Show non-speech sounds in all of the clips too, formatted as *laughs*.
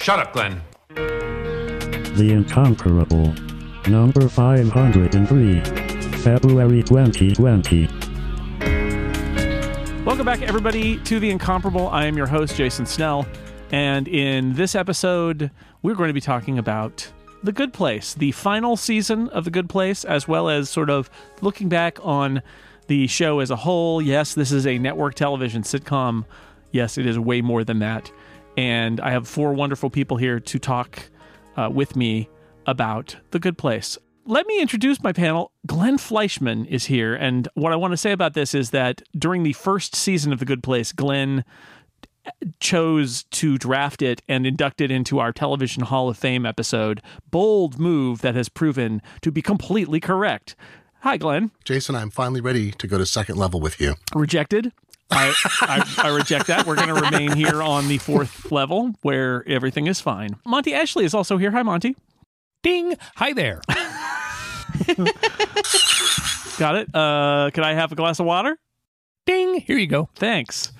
Shut up, Glenn. The Incomparable. Number 503. February 2020. Welcome back, everybody, to The Incomparable. I am your host, Jason Snell. And in this episode, we're going to be talking about The Good Place, the final season of The Good Place, as well as sort of looking back on the show as a whole. Yes, this is a network television sitcom. Yes, it is way more than that. And I have four wonderful people here to talk uh, with me about The Good Place. Let me introduce my panel. Glenn Fleishman is here. And what I want to say about this is that during the first season of The Good Place, Glenn chose to draft it and induct it into our television Hall of Fame episode. Bold move that has proven to be completely correct. Hi, Glenn. Jason, I'm finally ready to go to second level with you. Rejected. I, I, I reject that. We're going to remain here on the fourth level where everything is fine. Monty Ashley is also here. Hi, Monty. Ding! Hi there. *laughs* Got it. Uh, can I have a glass of water? Ding! Here you go. Thanks.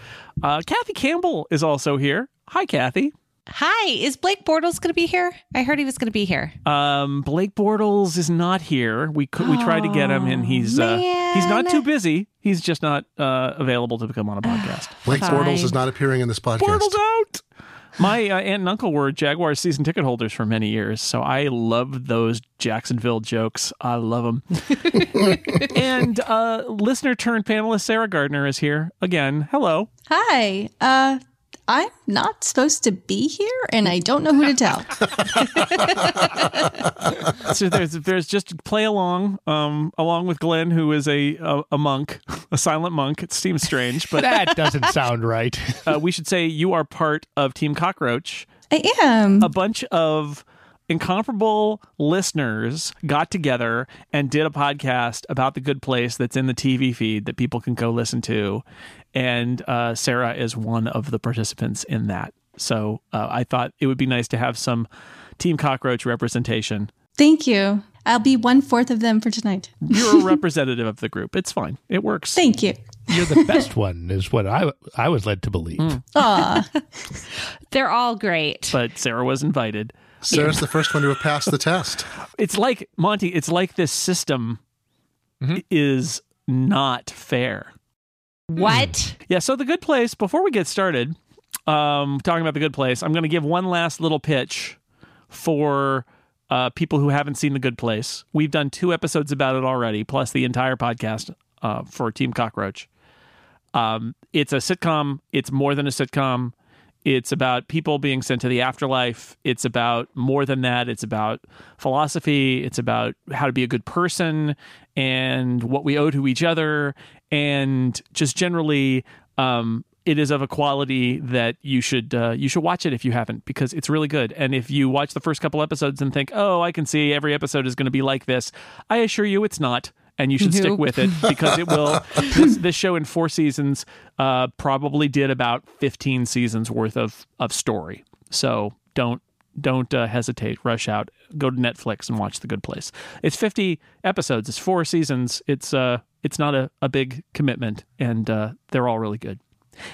Uh, Kathy Campbell is also here. Hi, Kathy. Hi, is Blake Bortles going to be here? I heard he was going to be here. Um, Blake Bortles is not here. We could, we tried to get him, and he's uh, he's not too busy. He's just not uh, available to come on a podcast. *sighs* Blake Fine. Bortles is not appearing in this podcast. Bortles out. My uh, aunt and uncle were Jaguars season ticket holders for many years, so I love those Jacksonville jokes. I love them. *laughs* and uh, listener turned panelist Sarah Gardner is here again. Hello. Hi. Uh I'm not supposed to be here and I don't know who to tell. *laughs* so there's there's just play along um along with Glenn who is a a, a monk a silent monk it seems strange but That doesn't sound right. *laughs* uh, we should say you are part of Team Cockroach I am. a bunch of incomparable listeners got together and did a podcast about the good place that's in the TV feed that people can go listen to and uh, Sarah is one of the participants in that so uh, I thought it would be nice to have some Team Cockroach representation Thank you. I'll be one fourth of them for tonight. *laughs* You're a representative of the group. It's fine. It works. Thank you. You're the best one, is what I I was led to believe. Aw. *laughs* They're all great. But Sarah was invited. Sarah's the first one to have passed the test. *laughs* It's like Monty. It's like this system is not fair. What? Yeah. So the Good Place. Before we get started, um, talking about the Good Place, I'm going to give one last little pitch for uh, people who haven't seen the Good Place. We've done two episodes about it already, plus the entire podcast uh, for Team Cockroach. Um, it's a sitcom. It's more than a sitcom. It's about people being sent to the afterlife. It's about more than that. It's about philosophy. It's about how to be a good person and what we owe to each other. And just generally, um, it is of a quality that you should uh, you should watch it if you haven't because it's really good. And if you watch the first couple episodes and think, "Oh, I can see every episode is going to be like this," I assure you, it's not. And you should stick with it because it will. *laughs* this, this show in four seasons uh, probably did about fifteen seasons worth of of story. So don't don't uh, hesitate. Rush out. Go to Netflix and watch The Good Place. It's fifty episodes. It's four seasons. It's uh it's not a, a big commitment, and uh, they're all really good.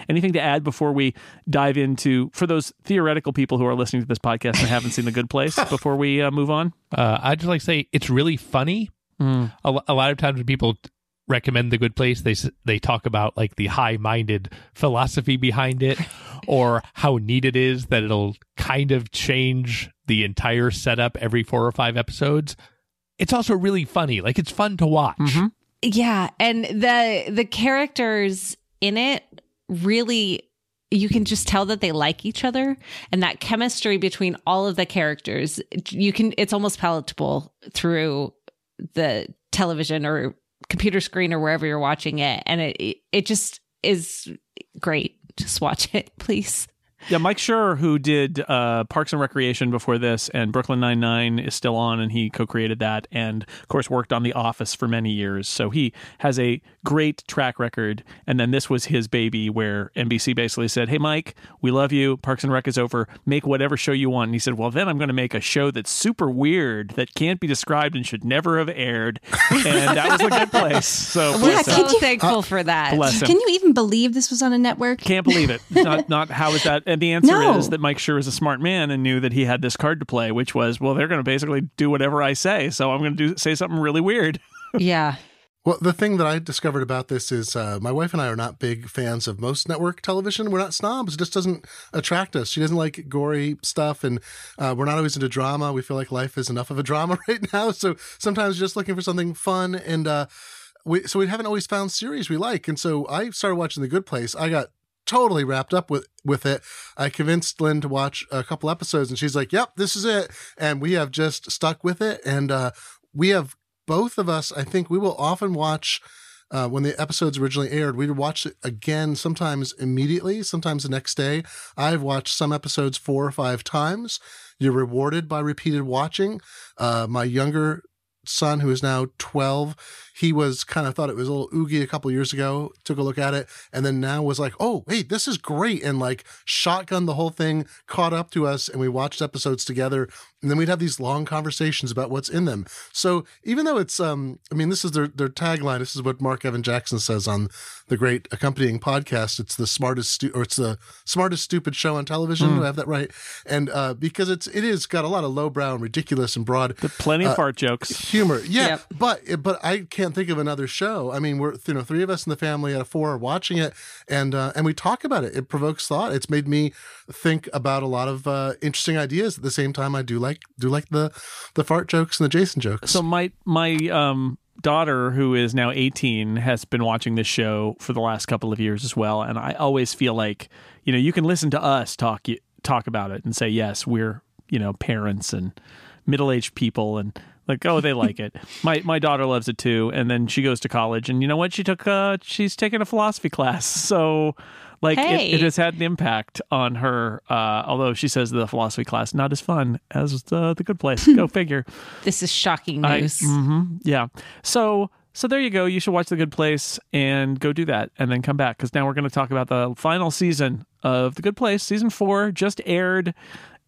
Anything to add before we dive into for those theoretical people who are listening to this podcast and haven't seen The Good Place *laughs* before we uh, move on? Uh, I'd just like to say it's really funny. A, a lot of times when people recommend the good place, they they talk about like the high minded philosophy behind it, *laughs* or how neat it is that it'll kind of change the entire setup every four or five episodes. It's also really funny. Like it's fun to watch. Yeah, and the the characters in it really you can just tell that they like each other and that chemistry between all of the characters you can it's almost palatable through the television or computer screen or wherever you're watching it and it it just is great. Just watch it *laughs* please Yeah, Mike Schur, who did uh, Parks and Recreation before this, and Brooklyn Nine Nine is still on, and he co-created that, and of course worked on The Office for many years. So he has a great track record. And then this was his baby, where NBC basically said, "Hey, Mike, we love you. Parks and Rec is over. Make whatever show you want." And he said, "Well, then I'm going to make a show that's super weird, that can't be described, and should never have aired." And that was a good place. So we're bless him. so thankful for that Bless him. Can you even believe this was on a network? Can't believe it. Not not how is that? And the answer No. is that Mike Schur is a smart man and knew that he had this card to play, which was, well, they're going to basically do whatever I say, so I'm going to do say something really weird. *laughs* Yeah. Well, the thing that I discovered about this is uh, my wife and I are not big fans of most network television. We're not snobs. It just doesn't attract us. She doesn't like gory stuff, and uh, we're not always into drama. We feel like life is enough of a drama *laughs* right now. So sometimes just looking for something fun. And uh, we, so we haven't always found series we like. And so I started watching The Good Place. I got totally wrapped up with with it. I convinced Lynn to watch a couple episodes, and she's like, "Yep, this is it." And we have just stuck with it, and uh, we have both of us. I think we will often watch. Uh, when the episodes originally aired, we would watch it again, sometimes immediately, sometimes the next day. I've watched some episodes four or five times. You're rewarded by repeated watching. Uh, my younger son, who is now 12, he was kind of thought it was a little oogie a couple years ago, took a look at it, and then now was like, oh, hey this is great. And like shotgun the whole thing, caught up to us, and we watched episodes together. And then we'd have these long conversations about what's in them. So even though it's, um, I mean, this is their, their tagline. This is what Marc Evan Jackson says on the great accompanying podcast. It's the smartest, stu- or it's the smartest stupid show on television. Do I have that right? And uh, because it's, it is got a lot of lowbrow and ridiculous and broad Plenty of fart jokes. humor. Yeah, Yep. but but I can't think of another show. I mean, we're you know three of us in the family out of four are watching it, and uh, and we talk about it. It provokes thought. It's made me think about a lot of uh, interesting ideas. At the same time, I do like do like the the fart jokes and the Jason jokes. So my my um daughter who is now 18 has been watching this show for the last couple of years as well and I always feel like you know you can listen to us talk talk about it and say yes we're you know parents and middle-aged people and like oh they *laughs* like it. My my daughter loves it too and then she goes to college and you know what? She took uh she's taking a philosophy class. So like Hey. it, it has had an impact on her uh although she says the philosophy class not as fun as uh, the good place *laughs* go figure This is shocking I- news. mhm, yeah. So so there you go. You should watch The Good Place and go do that, and then come back because now we're going to talk about the final season of The Good Place. Season four just aired,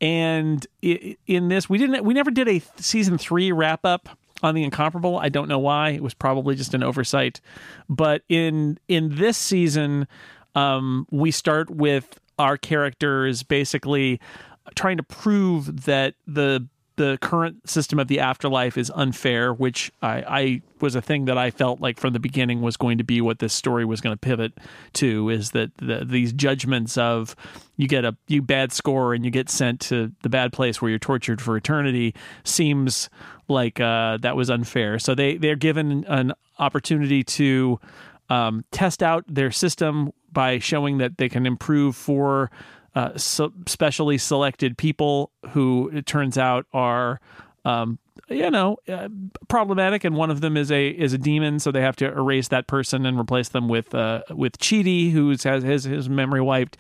and i- in this we didn't we never did a season three wrap up on the incomparable i don't know why it was probably just an oversight but in in this season um we start with our characters basically trying to prove that the the current system of the afterlife is unfair, which I, I was a thing that I felt like from the beginning was going to be what this story was going to pivot to is that the, these judgments of you get a you bad score and you get sent to the bad place where you're tortured for eternity seems like uh, that was unfair. So they they're given an opportunity to um, test out their system by showing that they can improve for uh, so specially selected people who it turns out are um, you know uh, problematic. And one of them is a is a demon so they have to erase that person and replace them with uh, with Chidi who has his his memory wiped.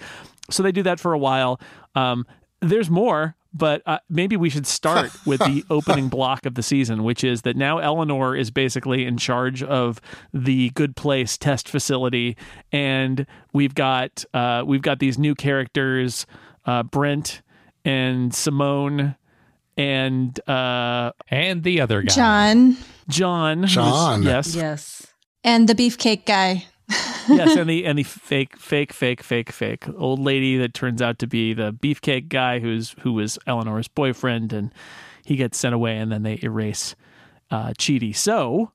So they do that for a while. Um, there's more but uh, maybe we should start *laughs* with the opening block of the season, which is that now Eleanor is basically in charge of the Good Place test facility, and we've got uh, we've got these new characters, uh, Brent and Simone and uh, and the other guy. John John. John. yes, Yes. and the beefcake guy. Yes, and the and the fake, fake, fake, fake, fake old lady that turns out to be the beefcake guy who's who was Eleanor's boyfriend, and he gets sent away, and then they erase uh. So,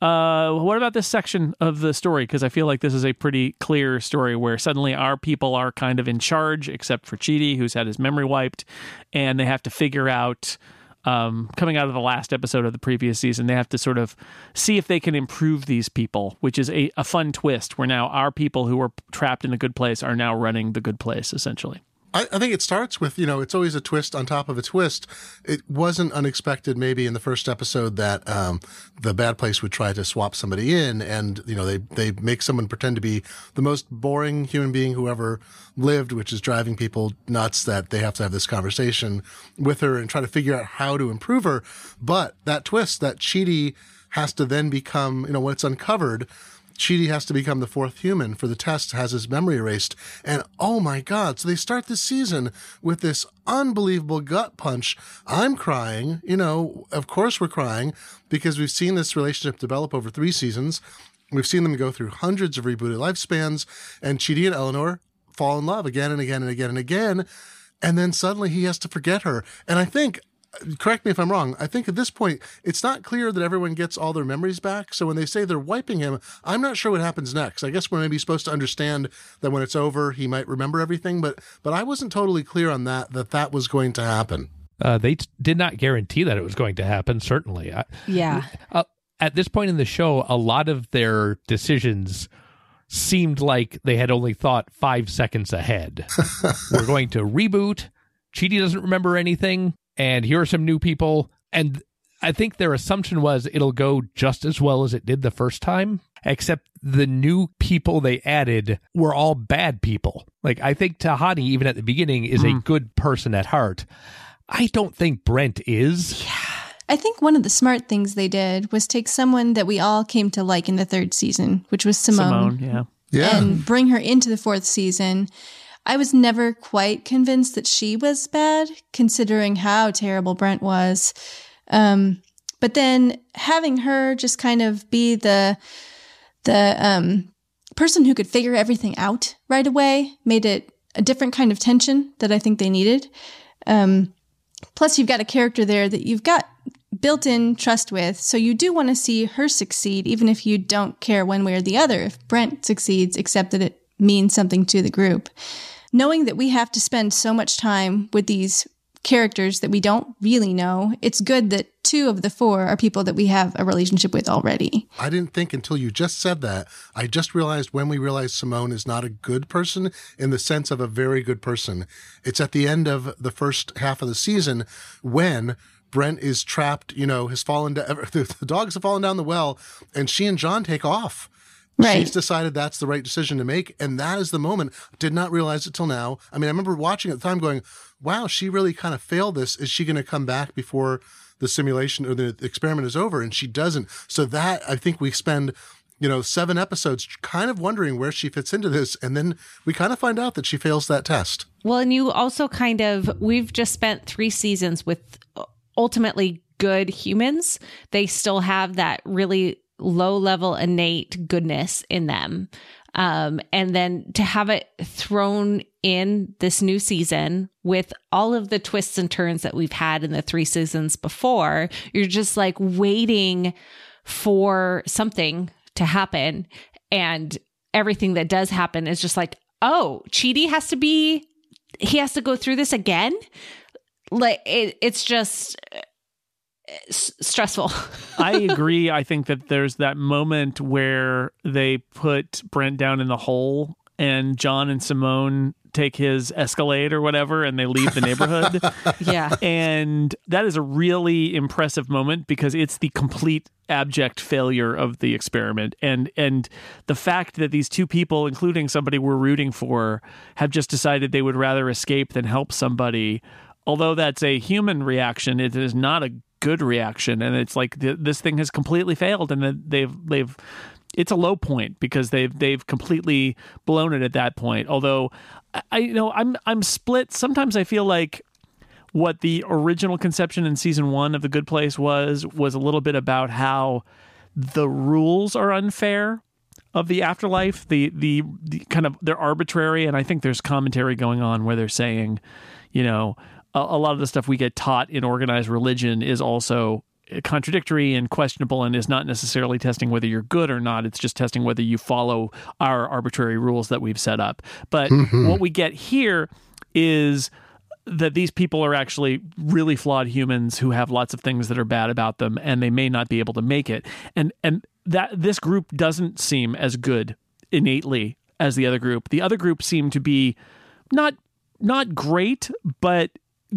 uh, what about this section of the story? Because I feel like this is a pretty clear story where suddenly our people are kind of in charge, except for Chidi, who's had his memory wiped, and they have to figure out um, coming out of the last episode of the previous season, they have to sort of see if they can improve these people, which is a, a fun twist where now our people who were trapped in the good place are now running the good place, essentially. I, I think it starts with you know it's always a twist on top of a twist. It wasn't unexpected maybe in the first episode that um, the bad place would try to swap somebody in, and you know they they make someone pretend to be the most boring human being who ever lived, which is driving people nuts. That they have to have this conversation with her and try to figure out how to improve her. But that twist, that Chidi has to then become you know when it's uncovered. Chidi has to become the fourth human for the test, has his memory erased. And oh my God. So they start the season with this unbelievable gut punch. I'm crying. You know, of course we're crying because we've seen this relationship develop over three seasons. We've seen them go through hundreds of rebooted lifespans, and Chidi and Eleanor fall in love again and again and again and again. And then suddenly he has to forget her. And I think correct me if I'm wrong. I think at this point, it's not clear that everyone gets all their memories back. So when they say they're wiping him, I'm not sure what happens next. I guess we're maybe supposed to understand that when it's over, he might remember everything. But but I wasn't totally clear on that that that was going to happen. Uh, they t- did not guarantee that it was going to happen. Certainly, I, Yeah. uh, at this point in the show, a lot of their decisions seemed like they had only thought five seconds ahead. *laughs* We're going to reboot. Chidi doesn't remember anything, and here are some new people. And I think their assumption was it'll go just as well as it did the first time, except the new people they added were all bad people. Like, I think Tahani, even at the beginning, is a hmm. good person at heart. I don't think Brent is. Yeah. I think one of the smart things they did was take someone that we all came to like in the third season, which was Simone, Simone, yeah. Yeah. and bring her into the fourth season. I was never quite convinced that she was bad, considering how terrible Brent was. Um, but then having her just kind of be the the um, person who could figure everything out right away made it a different kind of tension that I think they needed. Um, plus, you've got a character there that you've got built in trust with. So you do want to see her succeed, even if you don't care one way or the other if Brent succeeds, except that it means something to the group. Knowing that we have to spend so much time with these characters that we don't really know, it's good that two of the four are people that we have a relationship with already. I didn't think until you just said that. I just realized when we realized Simone is not a good person in the sense of a very good person. It's at the end of the first half of the season when Brent is trapped, you know, has fallen down, *laughs* the dogs have fallen down the well, and she and John take off. Right. She's decided that's the right decision to make. And that is the moment. Did not realize it till now. I mean, I remember watching at the time going, wow, she really kind of failed this. Is she going to come back before the simulation or the experiment is over? And she doesn't. So that, I think we spend, you know, seven episodes kind of wondering where she fits into this. And then we kind of find out that she fails that test. Well, and you also kind of, we've just spent three seasons with uh, ultimately good humans. They still have that really low level innate goodness in them. Um, and then to have it thrown in this new season with all of the twists and turns that we've had in the three seasons before, you're just like waiting for something to happen. And everything that does happen is just like, oh, Chidi has to be, he has to go through this again. Like it, it's just s- stressful. *laughs* I agree. I think that there's that moment where they put Brent down in the hole and John and Simone take his Escalade or whatever and they leave the neighborhood. *laughs* yeah. and that is a really impressive moment because it's the complete abject failure of the experiment and and the fact that these two people including somebody we're rooting for have just decided they would rather escape than help somebody although that's a human reaction it is not a good reaction and it's like th- this thing has completely failed and they've they've it's a low point because they've they've completely blown it at that point although I- I you know I'm I'm split sometimes I feel like what the original conception in season one of The Good Place was was a little bit about how the rules are unfair of the afterlife. The, the the kind of they're arbitrary, and I think there's commentary going on where they're saying, you know, a, a lot of the stuff we get taught in organized religion is also contradictory and questionable and is not necessarily testing whether you're good or not. It's just testing whether you follow our arbitrary rules that we've set up. But mm-hmm. what we get here is that these people are actually really flawed humans who have lots of things that are bad about them and they may not be able to make it. And and that this group doesn't seem as good innately as the other group. The other group seem to be not not great but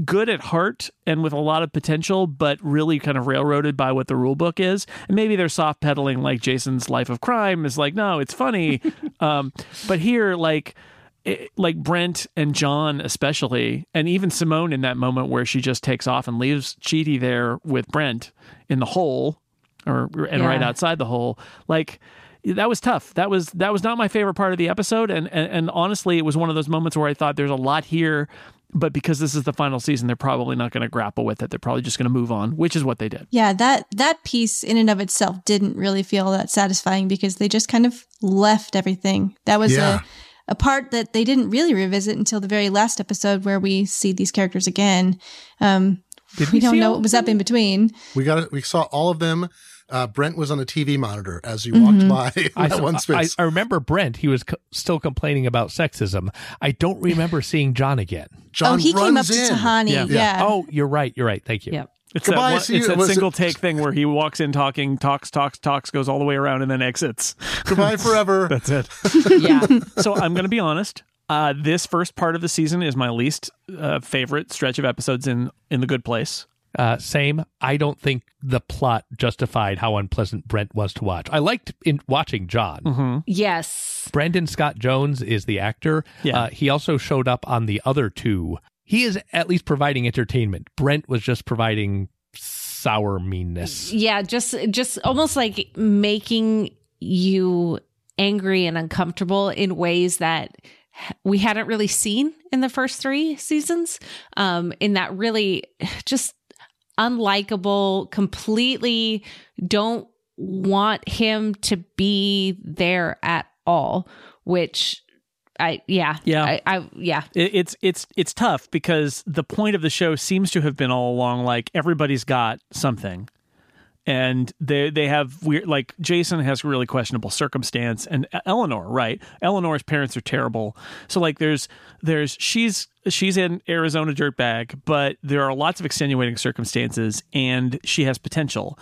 good at heart and with a lot of potential but really kind of railroaded by what the rule book is and maybe they're soft pedaling like jason's life of crime is like no it's funny *laughs* um, but here like it, like Brent and John especially, and even Simone in that moment where she just takes off and leaves Chidi there with Brent in the hole, or and Yeah. right outside the hole, like that was tough. That was that was not my favorite part of the episode, and and, and honestly, it was one of those moments where I thought there's a lot here. But because this is the final season, they're probably not going to grapple with it. They're probably just going to move on, which is what they did. Yeah, that that piece in and of itself didn't really feel that satisfying because they just kind of left everything. That was Yeah. a part that they didn't really revisit until the very last episode where we see these characters again. Um, Did we we don't know what was up in between. We got we saw all of them. Uh, Brent was on a TV monitor as you walked by *laughs* I, that one space. I remember Brent. He was co- still complaining about sexism. I don't remember seeing John again. John oh, he came up runs to in. Tahani. Yeah. Yeah. Oh, you're right. You're right. Thank you. Yep. It's Goodbye, that, one, it's you- that was it- single take thing where he walks in talking, talks, talks, talks, goes all the way around, and then exits. *laughs* Goodbye forever. *laughs* That's it. Yeah. so I'm going to be honest. Uh, this first part of the season is my least uh, favorite stretch of episodes in in the Good Place. Uh, same. I don't think the plot justified how unpleasant Brent was to watch. I liked in watching John. Mm-hmm. yes. Brandon Scott Jones is the actor. Yeah. Uh, he also showed up on the other two. He is at least providing entertainment. Brent was just providing sour meanness. Yeah, just just almost like making you angry and uncomfortable in ways that we hadn't really seen in the first three seasons. Um, in that really *sighs* just unlikable, completely don't want him to be there at all, which I yeah. Yeah. I, I yeah. It, it's it's it's tough because the point of the show seems to have been all along like everybody's got something. And they they have weird like Jason has really questionable circumstance and Eleanor right? Eleanor's parents are terrible. So like there's there's she's she's an Arizona dirtbag but there are lots of extenuating circumstances and she has potential.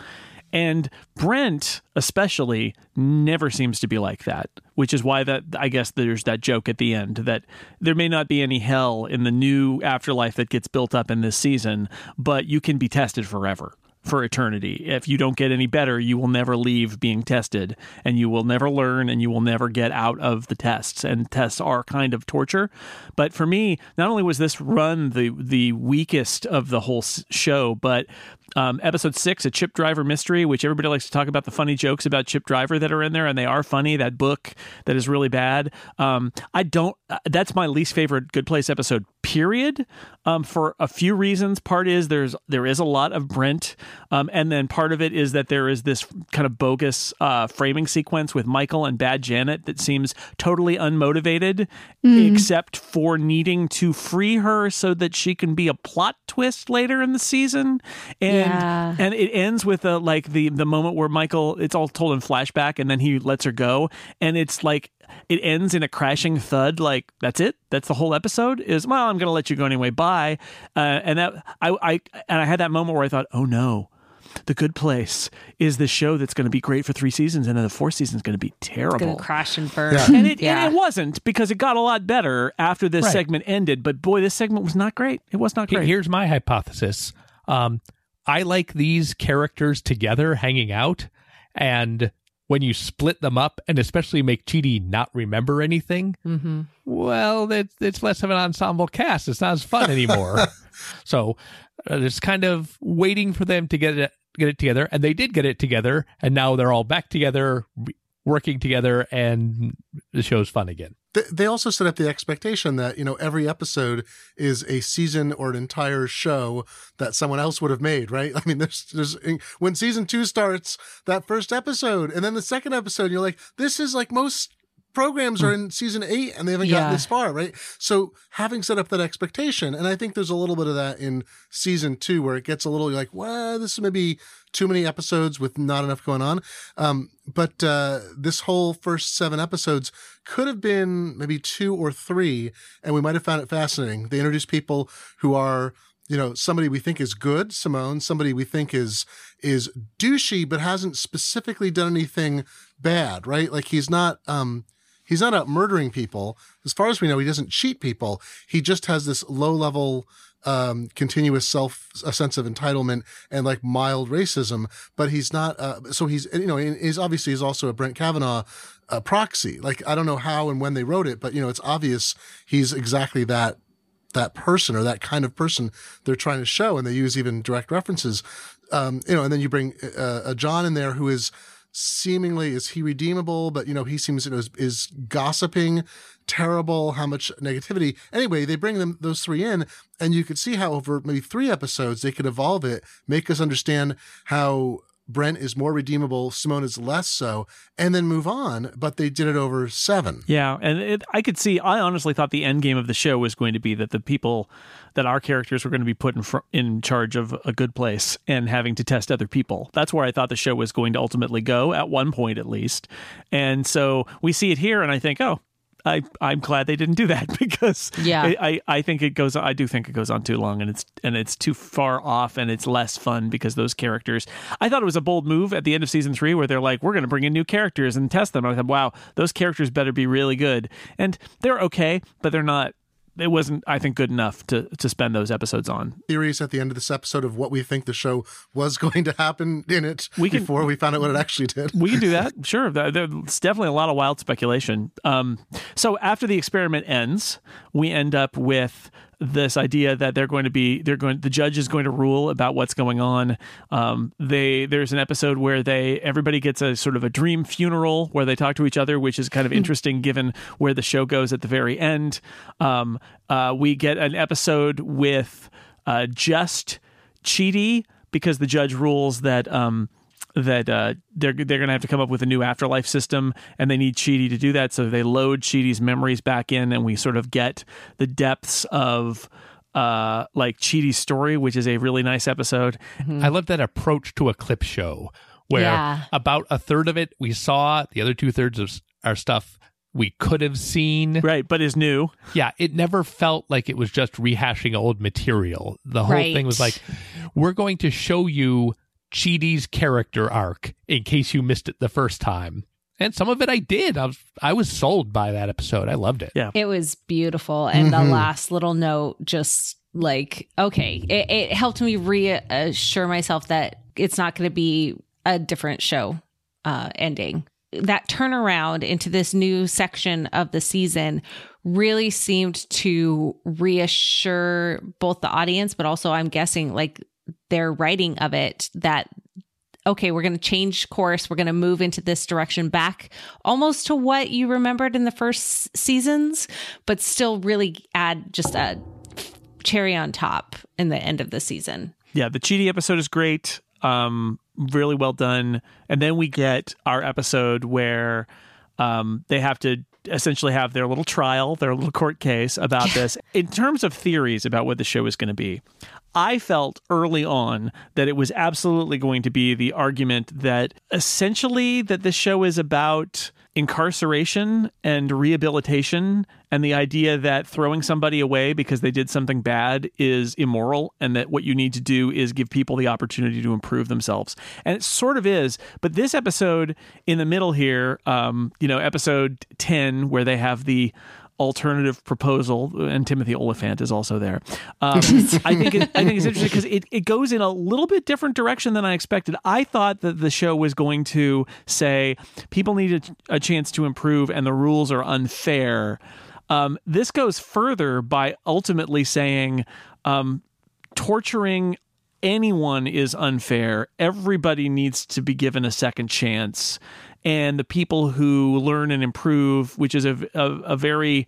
And Brent, especially, never seems to be like that, which is why that I guess there's that joke at the end that there may not be any hell in the new afterlife that gets built up in this season, but you can be tested forever. For eternity. If you don't get any better, you will never leave being tested and you will never learn and you will never get out of the tests. And tests are kind of torture. But for me, not only was this run the the weakest of the whole show, but um, episode six, a Chip Driver mystery, which everybody likes to talk about the funny jokes about Chip Driver that are in there, and they are funny. That book that is really bad. Um, I don't. Uh, that's my least favorite Good Place episode. Period. Um, for a few reasons. Part is there's there is a lot of Brent, um, and then part of it is that there is this kind of bogus uh, framing sequence with Michael and Bad Janet that seems totally unmotivated, except for needing to free her so that she can be a plot twist later in the season. And Yeah. and it ends with a like the the moment where Michael it's all told in flashback and then he lets her go and it's like it ends in a crashing thud like that's it that's the whole episode is well I'm gonna let you go anyway bye uh, and that I I and I had that moment where I thought oh no the good place is the show that's going to be great for three seasons and then the fourth season is going to be terrible Gonna crash and burn. Yeah. and it, Yeah. and it wasn't because it got a lot better after this Right. segment ended but boy this segment was not great it was not great Here's my hypothesis. Um, I like these characters together hanging out, and when you split them up, and especially make Chidi not remember anything, Mm-hmm. well, it's, it's less of an ensemble cast. It's not as fun anymore. *laughs* so uh, it's kind of waiting for them to get it get it together, and they did get it together, and now they're all back together, re- working together, and the show's fun again. They also set up the expectation that you know every episode is a season or an entire show that someone else would have made right *laughs* i mean there's there's when season two starts that first episode and then the second episode you're like this is like most programs are in season eight and they haven't gotten Yeah. this far right so having set up that expectation and i think there's a little bit of that in season two where it gets a little like well this is maybe too many episodes with not enough going on um, but uh, this whole first seven episodes could have been maybe two or three, and we might have found it fascinating. They introduce people who are, you know, somebody we think is good, Simone, somebody we think is is douchey, but hasn't specifically done anything bad, right? Like he's not um he's not out murdering people. As far as we know, he doesn't cheat people. He just has this low level um, continuous self a sense of entitlement and like mild racism, but he's not. Uh, so he's you know he's obviously is also a Brent Kavanaugh uh, proxy. Like I don't know how and when they wrote it, but you know it's obvious he's exactly that that person or that kind of person they're trying to show, and they use even direct references. Um, you know, and then you bring uh, a John in there who is seemingly is he redeemable, but you know he seems you know is, is gossiping, terrible, how much negativity. Anyway, they bring them those three in, and you could see how over maybe three episodes they could evolve it, make us understand how Brent is more redeemable, Simone is less so, and then move on. But they did it over seven. Yeah, and it, I could see. I honestly thought the end game of the show was going to be that the people that our characters were going to be put in fr- in charge of a good place and having to test other people. That's where I thought the show was going to ultimately go at one point, at least. And so we see it here, and I think, oh, I I'm glad they didn't do that *laughs* because Yeah. I, I think it goes I do think it goes on too long and it's and it's too far off and it's less fun because those characters I thought it was a bold move at the end of season three where they're like we're going to bring in new characters and test them I thought wow those characters better be really good and they're okay but they're not it wasn't I think good enough to to spend those episodes on Theories at the end of this episode of what we think the show was *laughs* going to happen in it We can- before we found out what it actually did. We can do that. *laughs* Sure. There's definitely a lot of wild speculation. Um, so after the experiment ends, we end up with this idea that they're going to be they're going the judge is going to rule about what's going on. Um they there's an episode where they everybody gets a sort of a dream funeral where they talk to each other which is kind of interesting given where the show goes at the very end. Um uh we get an episode with uh just Chidi because the judge rules that um that uh, they're they're going to have to come up with a new afterlife system, and they need Chidi to do that. So they load Chidi's memories back in, and we sort of get the depths of uh, like Chidi's story, which is a really nice episode. I love that approach to a clip show where Yeah. about a third of it we saw, the other two thirds of our stuff we could have seen. Right, but is new. Yeah, it never felt like it was just rehashing old material. The whole Right. thing was like, we're going to show you Chidi's character arc in case you missed it the first time. And some of it I did. I was I was sold by that episode. I loved it. Yeah. It was beautiful. And the last little note just like, okay, it, it helped me reassure myself that it's not going to be a different show uh, ending. That turnaround into this new section of the season really seemed to reassure both the audience, but also I'm guessing like their writing of it that okay, we're going to change course. We're going to move into this direction back almost to what you remembered in the first seasons, but still really add just a cherry on top in the end of the season. Yeah, the Chidi episode is great. Um, really well done. And then we get our episode where um, they have to essentially have their little trial, their little court case about *laughs* this. In terms of theories about what the show is going to be, I felt early on that it was absolutely going to be the argument that essentially that the show is about incarceration and rehabilitation and the idea that throwing somebody away because they did something bad is immoral and that what you need to do is give people the opportunity to improve themselves. And it sort of is but this episode in the middle here um, you know episode 10 where they have the alternative proposal, and Timothy Olyphant is also there. Um, *laughs* I think it, I think it's interesting because it, it goes in a little bit different direction than I expected. I thought that the show was going to say people need a, a chance to improve and the rules are unfair. Um, this goes further by ultimately saying um, torturing anyone is unfair. Everybody needs to be given a second chance. And the people who learn and improve, which is a, a, a very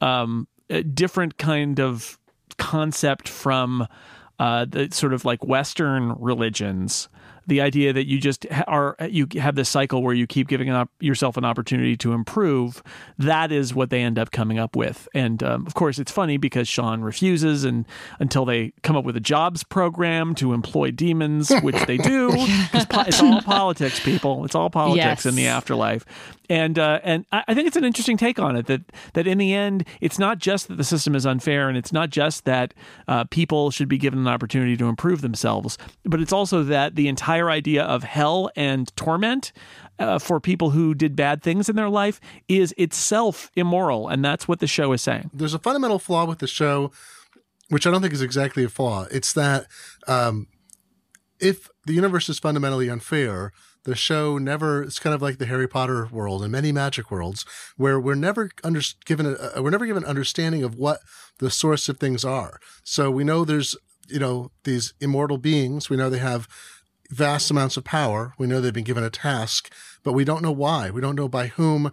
um, a different kind of concept from uh, the sort of like Western religions. The idea that you just are you have this cycle where you keep giving up yourself an opportunity to improve. That is what they end up coming up with, and um, of course it's funny because Shawn refuses, and until they come up with a jobs program to employ demons, which they do *laughs* po- it's all politics, people. It's all politics in the afterlife, and uh, and I think it's an interesting take on it that that in the end it's not just that the system is unfair, and it's not just that uh, people should be given an opportunity to improve themselves, but it's also that the entire idea of hell and torment. Uh, for people who did bad things in their life is itself immoral, and that's what the show is saying. There's a fundamental flaw with the show, which I don't think is exactly a flaw. It's that um, if the universe is fundamentally unfair, the show never it's kind of like the harry potter world and many magic worlds where we're never under, given a, we're never given understanding of what the source of things are. So we know there's you know these immortal beings. We know they have vast amounts of power. We know they've been given a task but we don't know why. We don't know by whom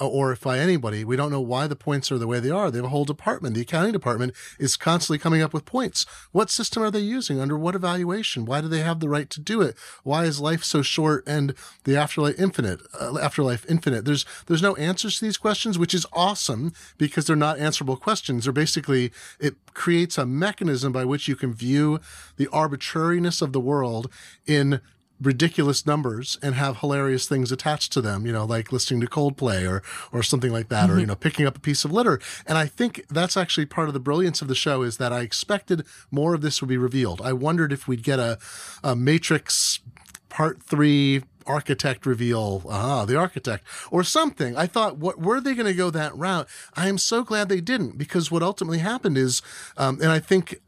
or if by anybody. We don't know why the points are the way they are. They have a whole department. The accounting department is constantly coming up with points. What system are they using? Under what evaluation? Why do they have the right to do it? Why is life so short and the afterlife infinite? Uh, afterlife infinite. There's there's no answers to these questions, which is awesome because they're not answerable questions. They're basically it creates a mechanism by which you can view the arbitrariness of the world in ridiculous numbers and have hilarious things attached to them, you know, like listening to Coldplay or or something like that, or you know, picking up a piece of litter. And I think that's actually part of the brilliance of the show is that I expected more of this would be revealed. I wondered if we'd get a, a Matrix Part Three architect reveal. Ah the architect. Or something. I thought what were they going to go that route? I am so glad they didn't because what ultimately happened is um, and i think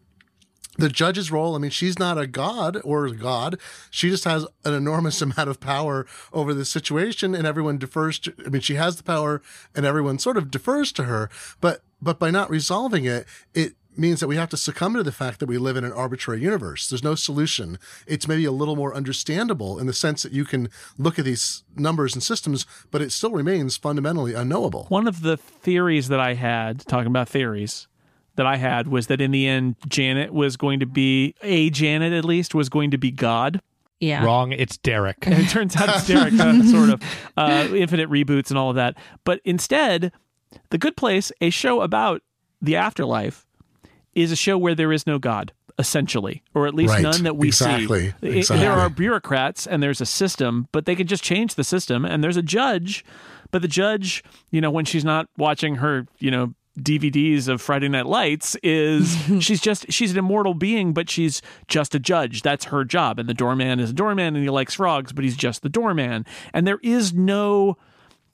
the judge's role, I mean, she's not a god or god. She just has an enormous *laughs* amount of power over the situation and everyone defers to, I mean, she has the power and everyone sort of defers to her, but, but by not resolving it, it means that we have to succumb to the fact that we live in an arbitrary universe. There's no solution. It's maybe a little more understandable in the sense that you can look at these numbers and systems, but it still remains fundamentally unknowable. One of the theories that I had, talking about theories, that I had was that in the end, Janet was going to be a Janet at least was going to be God. Yeah. Wrong. It's Derek. And it turns out it's Derek, uh, *laughs* sort of uh, infinite reboots and all of that. But instead, The Good Place, a show about the afterlife, is a show where there is no God. Essentially, or at least Right. none that we Exactly. see. It- Exactly. There are bureaucrats and there's a system, but they can just change the system. And there's a judge, but the judge, you know, when she's not watching her, you know, DVDs of Friday Night Lights is *laughs* she's just she's an immortal being, but she's just a judge. That's her job. And the doorman is a doorman and he likes frogs, but he's just the doorman. And there is no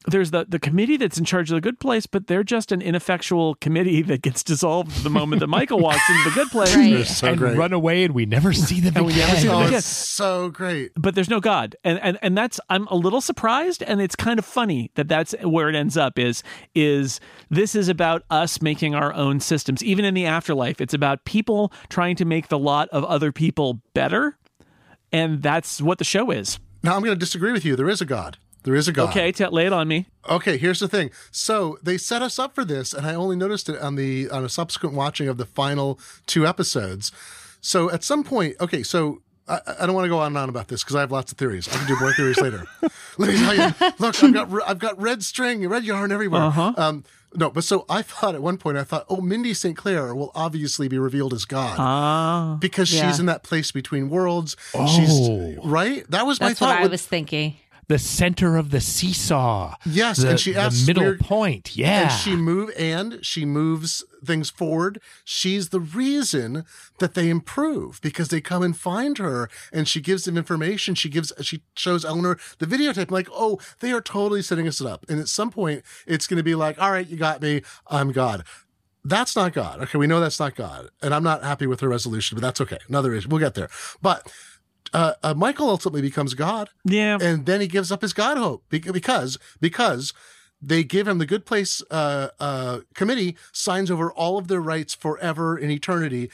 there's the, the committee that's in charge of the good place, but they're just an ineffectual committee that gets dissolved the moment that Michael walks into the good place. Right. So and great. run away, and we never see them *laughs* And never again. see them Oh, again. it's so great. but there's no god and, and and that's i'm a little surprised and it's kind of funny that that's where it ends up is is this is about us making our own systems even in the afterlife it's about people trying to make the lot of other people better and that's what the show is Now I'm going to disagree with you. There is a God. There is a God. okay t- lay it on me Okay, here's the thing. So they set us up for this, and I only noticed it on the on a subsequent watching of the final two episodes. So at some point, okay, so I, I don't want to go on and on about this because I have lots of theories. I can do more theories later. *laughs* Let me tell you. Look, I've got I've got red string, red yarn everywhere. Uh-huh. Um, no, but so I thought at one point I thought, oh, Mindy St. Claire will obviously be revealed as God ah because Yeah. she's in that place between worlds. Oh. She's right. That was my That's thought. what I was thinking. The center of the seesaw. Yes, the, and she asks the middle weird- point. Yeah, And she move and she moves things forward. She's the reason that they improve because they come and find her and she gives them information. She gives she shows Eleanor the videotape like, "Oh, they are totally setting us up." And at some point it's going to be like, "All right, you got me. I'm God." That's not God. Okay, we know that's not God. And I'm not happy with her resolution, but that's okay. Another issue. We'll get there. But uh, uh, Michael ultimately becomes God. Yeah. And then he gives up his god hope because because they give him the good place uh, uh, committee signs over all of their rights forever in eternity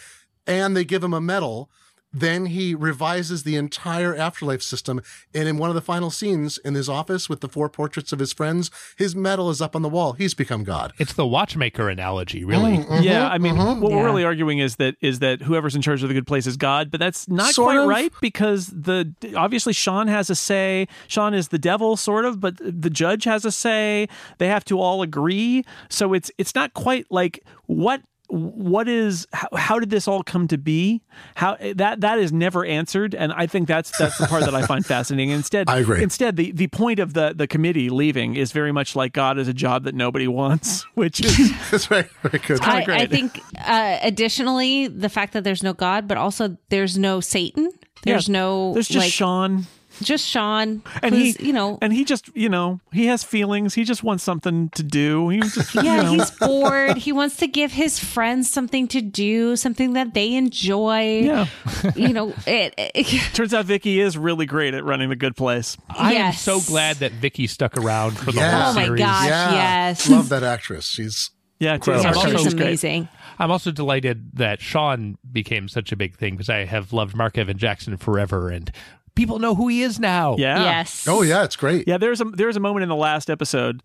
and they give him a medal then he revises the entire afterlife system and in one of the final scenes in his office with the four portraits of his friends his medal is up on the wall he's become god it's the watchmaker analogy, really. Mm. yeah, I mean, what we're really arguing is that is that whoever's in charge of the good place is God, but that's not Sort quite of. right because the obviously Shawn has a say. Shawn is the devil, sort of, but the judge has a say. They have to all agree, so it's it's not quite like what what is how, how did this all come to be how that that is never answered and i think that's that's the part that i find *laughs* fascinating instead I agree. instead the the point of the the committee leaving is very much like god is a job that nobody wants *laughs* which is *laughs* that's very very good kinda I, I think uh, additionally the fact that there's no God, but also there's no Satan. There's Yeah. no There's just like Shawn, just Shawn, and who's, he, you know, and he just, you know, he has feelings. He just wants something to do. He just, yeah, you know, he's bored. he wants to give his friends something to do, something that they enjoy. yeah. You know, it, it- *laughs* Turns out Vicky is really great at running the good place. I am so glad that Vicky stuck around for the Yeah. whole Oh my series. gosh. yeah yes. love that actress she's Yeah, Incredible. Yeah, Marcus she's is great. amazing. I'm also delighted that Shawn became such a big thing because I have loved Marc Evan Jackson forever, and people know who he is now. Yeah. Yes. oh yeah it's great Yeah, there's a there's a moment in the last episode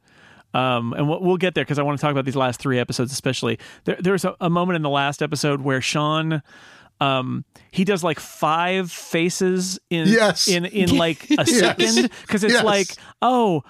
Um, and we'll, we'll get there because I want to talk about these last three episodes, especially. There, there's a, a moment in the last episode where Shawn, um, he does like five faces in Yes. in in like a *laughs* second because it's Yes. like oh,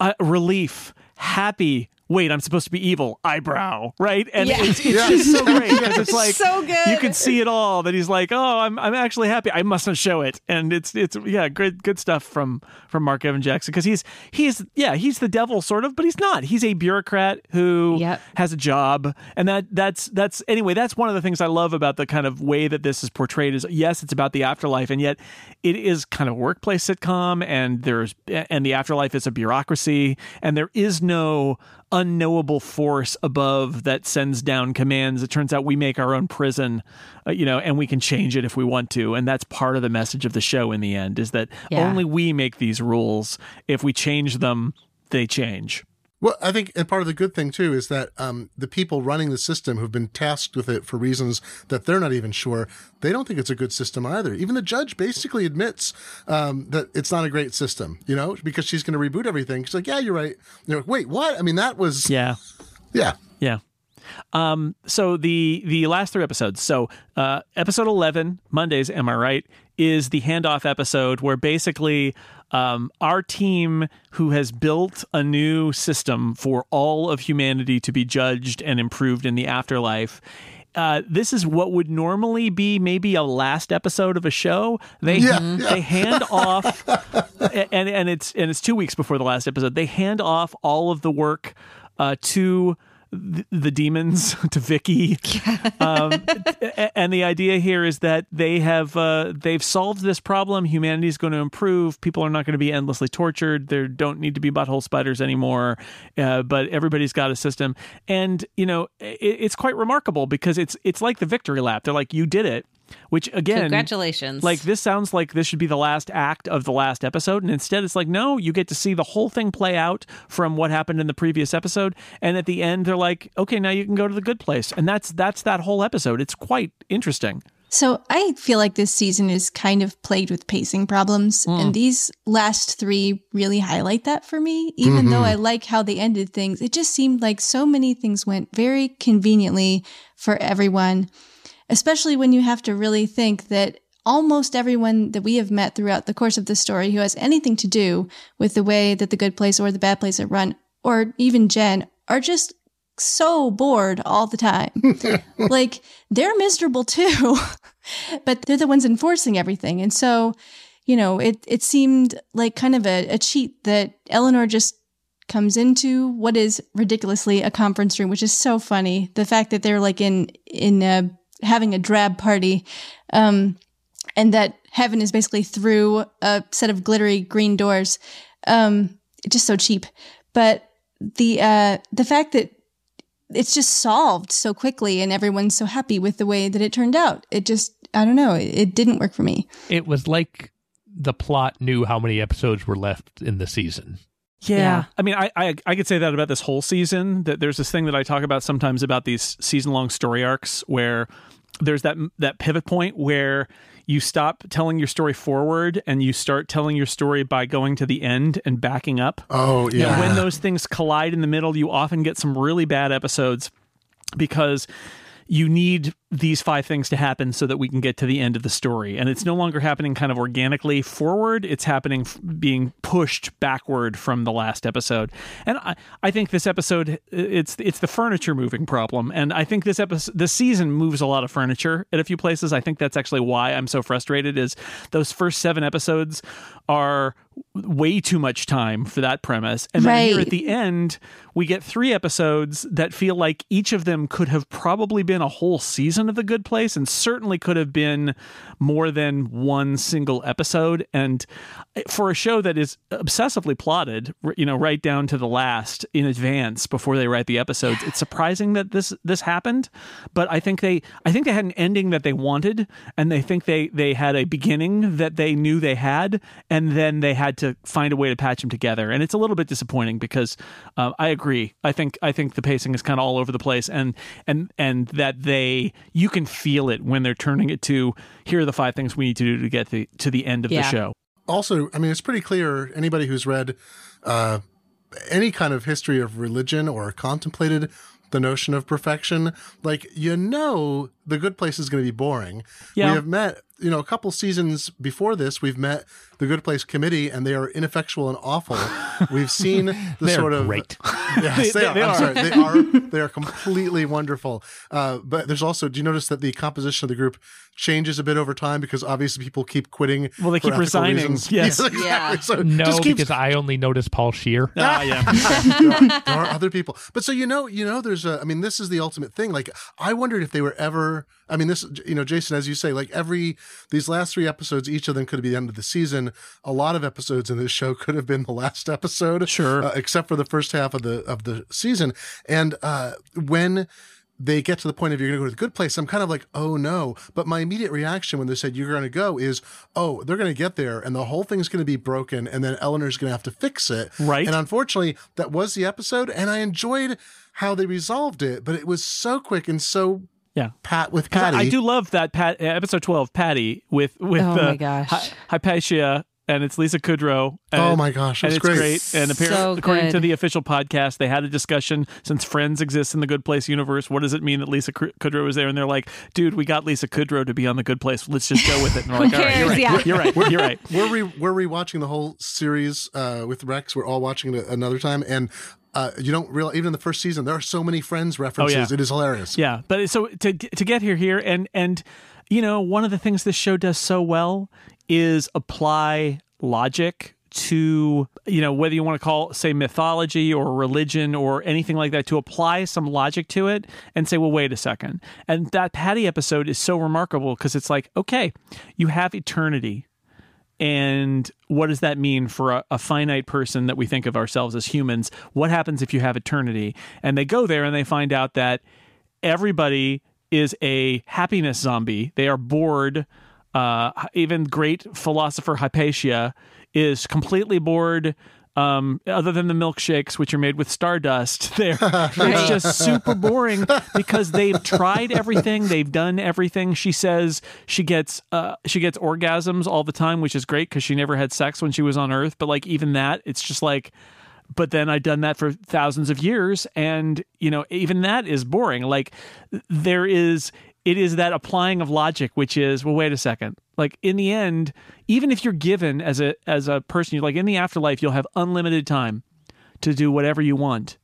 uh, relief, happy. Wait, I'm supposed to be evil. Eyebrow, right? And Yeah. it's, it's Yes. just so *laughs* great because it's like So good. You can see it all. That he's like, oh, I'm I'm actually happy. I mustn't show it. And it's it's yeah, good good stuff from from Marc Evan Jackson because he's he's yeah he's the devil sort of, but he's not. He's a bureaucrat who Yep. has a job, and that that's that's anyway. That's one of the things I love about the kind of way that this is portrayed. Is yes, it's about the afterlife, and yet it is kind of a workplace sitcom, and there's and the afterlife is a bureaucracy, and there is no unknowable force above that sends down commands. It turns out we make our own prison, uh, you know, and we can change it if we want to. And that's part of the message of the show in the end is that Yeah. only we make these rules. If we change them, they change. Well, I think, and part of the good thing too is that um, the people running the system who've been tasked with it for reasons that they're not even sure, they don't think it's a good system either. Even the judge basically admits um, that it's not a great system, you know, because she's going to reboot everything. She's like, "Yeah, you're right." They're like, "Wait, what?" I mean, that was Yeah. yeah. Yeah. Um, so the the last three episodes. So uh, episode eleven, Mondays, am I right? Is the handoff episode where basically um, our team, who has built a new system for all of humanity to be judged and improved in the afterlife. Uh, this is what would normally be maybe a last episode of a show. They Yeah, yeah. they hand off, and and it's and it's two weeks before the last episode. They hand off all of the work uh, to th- the demons *laughs* to Vicky, um, and the idea here is that they have uh, they've solved this problem. Humanity is going to improve. People are not going to be endlessly tortured. There don't need to be butthole spiders anymore. Uh, but everybody's got a system, and you know it, it's quite remarkable because it's it's like the victory lap. They're like, you did it. Which again, Congratulations. like this sounds like this should be the last act of the last episode, and instead it's like no, you get to see the whole thing play out from what happened in the previous episode, and at the end they're like, okay, now you can go to the good place, and that's that's that whole episode. It's quite interesting. So I feel like this season is kind of plagued with pacing problems, hmm. and these last three really highlight that for me. Even though mm-hmm. I like how they ended things, it just seemed like so many things went very conveniently for everyone, especially when you have to really think that almost everyone that we have met throughout the course of the story who has anything to do with the way that the good place or the bad place are run, or even Gen, are just so bored all the time. *laughs* like they're miserable too, *laughs* but they're the ones enforcing everything. And so, you know, it it seemed like kind of a, a cheat that Eleanor just comes into what is ridiculously a conference room, which is so funny. The fact that they're like in in uh, having a drab party, um, and that heaven is basically through a set of glittery green doors. Um, just so cheap. But the uh, the fact that it's just solved so quickly and everyone's so happy with the way that it turned out. It just I don't know, it, it didn't work for me. It was like the plot knew how many episodes were left in the season. Yeah. Yeah. I mean, I, I I could say that about this whole season. That there's this thing that I talk about sometimes about these season long story arcs where there's that that pivot point where you stop telling your story forward and you start telling your story by going to the end and backing up. Oh yeah. And when those things collide in the middle, you often get some really bad episodes because you need these five things to happen so that we can get to the end of the story. And it's no longer happening kind of organically forward, it's happening f- being pushed backward from the last episode. And I, I think this episode it's it's the furniture moving problem. And I think this episode this season moves a lot of furniture at a few places. I think that's actually why I'm so frustrated is those first 7 episodes are way too much time for that premise. And then here at the end, we get three episodes that feel like each of them could have probably been a whole season of The Good Place and certainly could have been more than one single episode. And for a show that is obsessively plotted, you know, right down to the last in advance before they write the episodes, it's surprising that this this happened. But I think they I think they had an ending that they wanted and they think they they had a beginning that they knew they had and then they had to find a way to patch them together. And it's a little bit disappointing because uh, I agree. I think I think the pacing is kind of all over the place, and and and that they you can feel it when they're turning it to here are the five things we need to do to get the, to the end of the show. also, I mean, it's pretty clear. Anybody who's read uh, any kind of history of religion or contemplated the notion of perfection, like you know, the good place is going to be boring. Yeah. We have met, you know, a couple seasons before this, we've met the Good Place Committee, and they are ineffectual and awful. *laughs* We've seen the sort of great. *laughs* Yes, they, They- are. they I'm are. sorry, they *laughs* are. They are completely wonderful. Uh, but there's also, do you notice that the composition of the group changes a bit over time because obviously people keep quitting. Well, they for keep resigning. reasons. Yes. exactly. Yeah. So No, just keeps because I only noticed Paul Scheer. Ah, yeah. there, are, there are other people. But so you know, you know, there's a. I mean, this is the ultimate thing. Like, I wondered if they were ever. I mean, this, you know, Jason, as you say, like every these last three episodes, each of them could be the end of the season. A lot of episodes in this show *laughs* could have been the last episode, Sure. uh, except for the first half of the of the season. And uh, when they get to the point of you're going to go to the good place, I'm kind of like, oh no. But my immediate reaction when they said you're going to go is, oh, they're going to get there and the whole thing's going to be broken and then Eleanor's going to have to fix it. Right. And unfortunately, that was the episode. And I enjoyed how they resolved it, but it was so quick and so Yeah. pat with Patty. I, I do love that Pat episode twelve, Patty with with Oh uh, my gosh. Hy- Hypatia, and it's Lisa Kudrow. And, Oh my gosh, and it's great. great. And apparently, So according to the official podcast, they had a discussion since Friends exists in the Good Place universe. What does it mean that Lisa Kudrow Kudrow is there? And they're like, "Dude, we got Lisa Kudrow to be on the Good Place. Let's just go with it." And we're *laughs* like, "All right, you're right. cares? You're right. You're right." we're re- we're rewatching the whole series uh, with Rex. We're all watching it another time, and uh, you don't realize even in the first season there are so many Friends references. Oh, yeah. It is hilarious. Yeah, but so to to get here here and and you know one of the things this show does so well is apply logic to you know whether you want to call say mythology or religion or anything like that to apply some logic to it and say well wait a second and that patty episode is so remarkable because it's like okay you have eternity and what does that mean for a, a finite person that we think of ourselves as humans? What happens if you have eternity? And they go there and they find out that everybody is a happiness zombie. They are bored. Uh, even great philosopher Hypatia is completely bored. Um, other than the milkshakes, which are made with stardust, *laughs* they're it's just super boring because they've tried everything, they've done everything. She says she gets uh, she gets orgasms all the time, which is great because she never had sex when she was on Earth. But like even that, it's just like but then I've done that for thousands of years, and you know, even that is boring. Like there is, it is that applying of logic, which is, well, wait a second. Like in the end, even if you're given as a as a person, you're like in the afterlife, you'll have unlimited time to do whatever you want.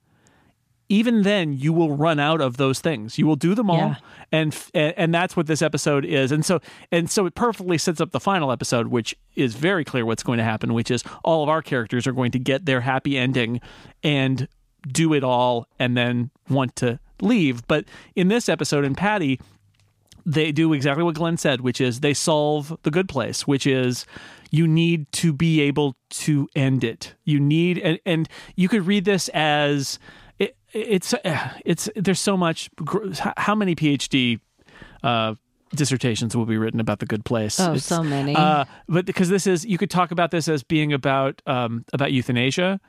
Even then, you will run out of those things. You will do them all, Yeah. and and and that's what this episode is. And so and so it perfectly sets up the final episode, which is very clear what's going to happen, which is all of our characters are going to get their happy ending and do it all, and then want to leave. But in this episode, in Patty, they do exactly what Glenn said, which is they solve the good place, which is you need to be able to end it. You need, and, and you could read this as it, it's it's there's so much. How many PhD uh, dissertations will be written about the good place? Oh, It's- so many. uh, but because this is, you could talk about this as being about um, about euthanasia.